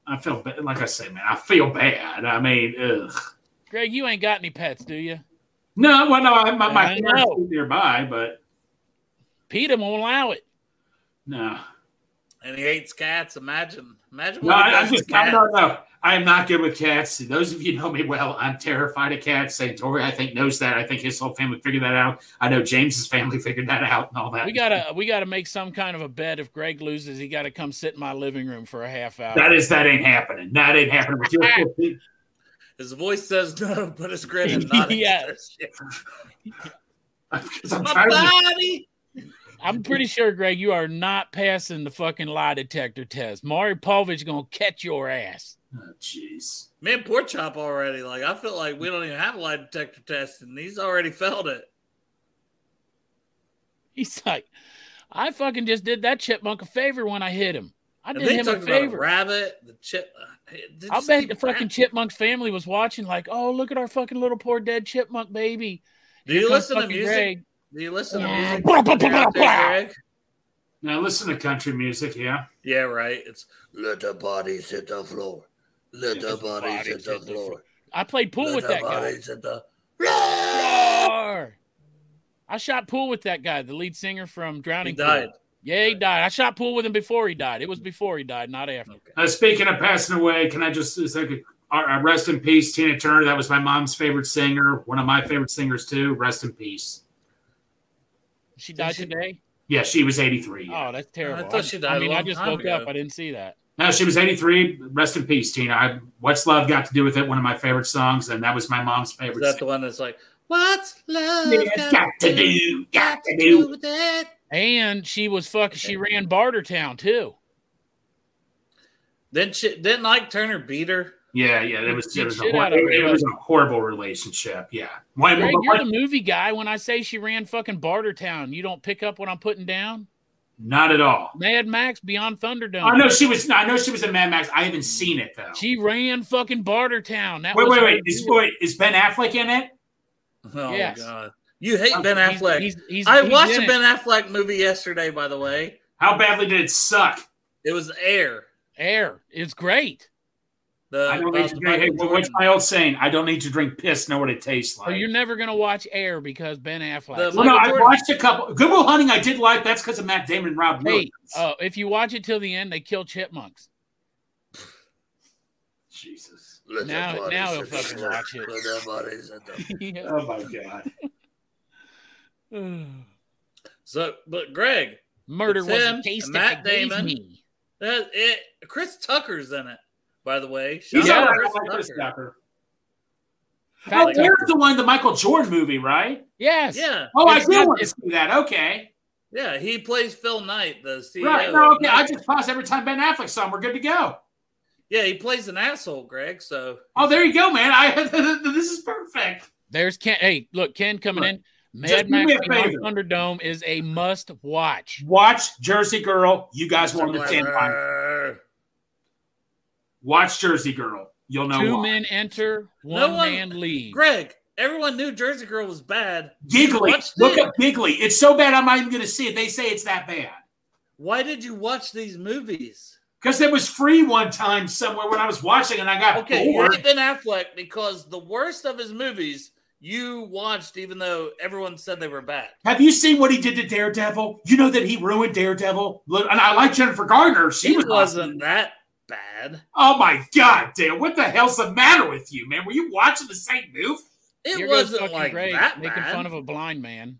I feel bad. Like I say, man, I feel bad. I mean, ugh. Greg, you ain't got any pets, do you? No, well, no, I, my, my I parents nearby, but Peter won't allow it. no. and he hates cats. Imagine, imagine No, he I, I'm to just, I don't know. I am not good with cats. Those of you know me well, I'm terrified of cats. St. Tori, I think, knows that. I think his whole family figured that out. I know James's family figured that out and all that. We gotta we gotta make some kind of a bet. If Greg loses, he got to come sit in my living room for a half hour. that is that ain't happening. That ain't happening. With your His voice says no, but his grin is not. Yeah. I'm My tired of body. I'm pretty sure, Greg, you are not passing the fucking lie detector test. Maury Povich gonna catch your ass. Oh, Jeez. Me and Pork Chop already. Like I feel like we don't even have a lie detector test, and he's already felt it. He's like, I fucking just did that chipmunk a favor when I hit him. I And did they him a talked about a favor. rabbit, the chip. uh, I'll bet see the fucking rabbit? chipmunk family was watching, like, oh, look at our fucking little poor dead chipmunk baby. Do you Here comes listen to music? Greg. Do you listen to music? Blah, blah, when blah, blah. Greg? Now listen to country music, yeah. Yeah, right. It's let the bodies hit the floor. Let the bodies bodies hit the floor. I played pool Let with the that guy. bodies hit the floor. I shot pool with that guy, the lead singer from He Drowning Pool. died. Yeah, he died. I shot pool with him before he died. It was before he died, not after. Okay. Uh, speaking of passing away, can I just say, uh, rest in peace, Tina Turner? That was my mom's favorite singer, one of my favorite singers too. Rest in peace. She died she- today. Yeah, she was 83. yeah. Oh, that's terrible. I thought she died I a mean, I long just woke ago. up. I didn't see that. No, she was 83. Rest in peace, Tina. I, What's Love got to do with it? One of my favorite songs, and that was my mom's Is favorite. that the one that's like, what's love Yeah, got to do, got to do. with it? And she was fucking. She ran Bartertown too. Didn't she, didn't Ike Turner beat her? Yeah, yeah, it was, it was, a, Shit hor- out of it, was a horrible relationship. Yeah. Why, Greg, why- you're the movie guy. When I say she ran fucking Bartertown, you don't pick up what I'm putting down. Not at all. Mad Max Beyond Thunderdome. I know she was. I know she was in Mad Max. I haven't seen it though. She ran fucking Bartertown. That wait, was wait, wait. Is, wait. Is Ben Affleck in it? Oh Yes. God, you hate Ben Affleck. he's- he's- I he's watched in a it. Ben Affleck movie yesterday. By the way, How badly did it suck? it was Air. Air. It's great. The, I don't about need to drink. Hey, what's my old saying? I don't need to drink piss. Know what it tastes So like. you're never gonna watch Air because Ben Affleck. Well, no, I watched a couple. Good Will Hunting. I did like. That's because of Matt Damon and Rob hey, Williams. uh, if you watch it till the end, they kill chipmunks. Jesus. Let Now- bodies now hit he'll fucking floor. watch it. Let the bodies the- Yeah. Oh my god. So, but Greg, Murder was him a taste and that Matt Damon. me. that it. Chris Tucker's in it. By the way, He's Shout all out right. Chris like Chris Tucker. Tucker. Fat Oh, Tucker. there's the one, the Michael Jordan movie, right? Yes. Yeah, Oh, I It's do not- want to see that. Okay. yeah, he plays Phil Knight, the CEO. Right. No, of okay. I just pause every time Ben Affleck's on. We're good to go. yeah, he plays an asshole, Greg. So Oh, there you go, man. I this is perfect. There's Ken. Hey, look, Ken coming Look, in. just Mad do Max me a Beyond favor. Thunderdome is a must watch. Watch Jersey Girl. You guys won't understand why. Clever. Watch Jersey Girl. You'll know Two why. men enter, No one one- man leave. Greg, everyone knew Jersey Girl was bad. Gigli. Look it. up Gigli. It's so bad I'm not even going to see it. They say it's that bad. Why did you watch these movies? Because it was free one time somewhere when I was watching and I got Okay, you bored. hate Ben Affleck because the worst of his movies you watched, even though everyone said they were bad. Have you seen what he did to Daredevil? You know that he ruined Daredevil? And I like Jennifer Gardner. She He was wasn't awesome. that bad. Oh my God, Dale. What the hell's the matter with you, man? Were you watching the same movie? It Here wasn't like Greg that making bad. fun of a blind man.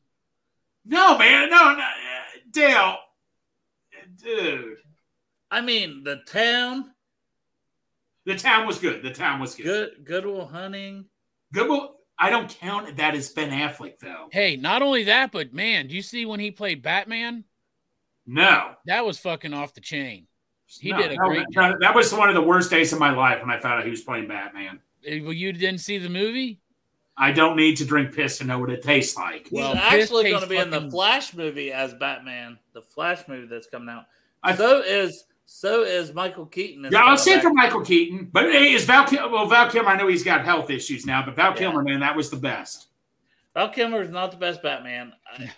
No, man. No, no. uh, Dale. Dude. I mean, the town, The town was good. The town was good. good, Goodwill Hunting. Good. Will- I don't count that as Ben Affleck, though. Hey, not only that, but man, do you see when he played Batman? No. That was fucking off the chain. He No, did a no, great no, That was one of the worst days of my life when I found out he was playing Batman. Eh, Well, you didn't see the movie? I don't need to drink piss to know what it tastes like. He's Well, actually going to tastes be in the Flash movie as Batman. The Flash movie that's coming out. I- so is so is Michael Keaton. is Yeah, I'll coming say for Michael Keaton, but hey, is Val Kilmer? Well, Val Kilmer, I know he's got health issues now, but Val Yeah. Kilmer, man, that was the best. Val Kilmer is not the best Batman. I,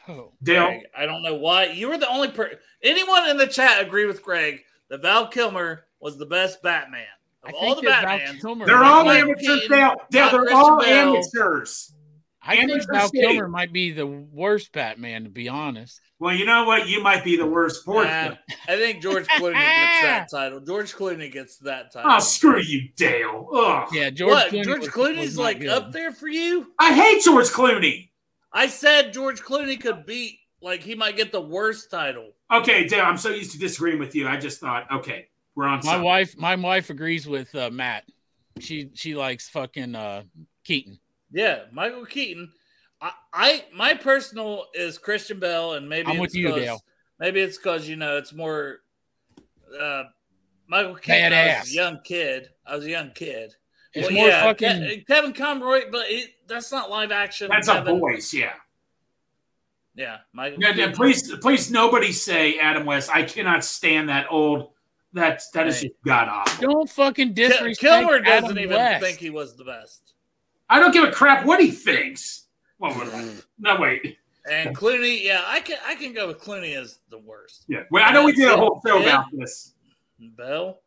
Dale, Greg, I don't know why. You were the only person. Anyone in the chat agree with Greg that Val Kilmer was the best Batman of I all the that Val Batmans? They're all Michael amateurs. Keaton, Dale, Dale they're all Bale. amateurs. I think Val City. Kilmer might be the worst Batman, to be honest. Well, you know what? You might be the worst porch. Nah, I think George Clooney gets that title. George Clooney gets that ah, title. Oh, screw you, Dale. Ugh. Yeah, George what? Clooney George was- Clooney's was like good. up there for you? I hate George Clooney. I said George Clooney could beat, like he might get the worst title. Okay, Dale, I'm so used to disagreeing with you. I just thought, okay, we're on My something. wife, my wife agrees with uh, Matt. She she likes fucking uh, Keaton. Yeah, Michael Keaton. I, I my personal is Christian Bale, and maybe I'm it's with you, 'cause- Dale. Maybe it's because you know it's more. Uh, Michael Keaton. I was a young kid. I was a young kid. It's Well, more yeah, fucking. Kevin Conroy, but it, that's not live action. That's a Kevin, voice, yeah. Yeah, Michael. Yeah, yeah, please, please, nobody say Adam West. I cannot stand that old. That that is Hey. just god awful. Don't fucking Ki- disrespect Kilmer doesn't Adam even West. think he was the best. I don't give a crap what he thinks. Well, what- no, wait. And Clooney, yeah, I can I can go with Clooney as the worst. Yeah, well, I know we did a whole show about this. Bell.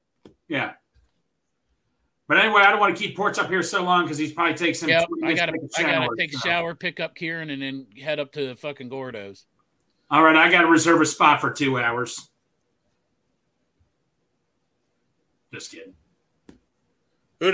Yeah. But anyway, I don't want to keep Porch up here so long because he's probably takes him. Yep, I gotta, to I gotta take a shower, pick up Kieran, and then head up to the fucking Gordos. All right, I got to reserve a spot for two hours. Just kidding.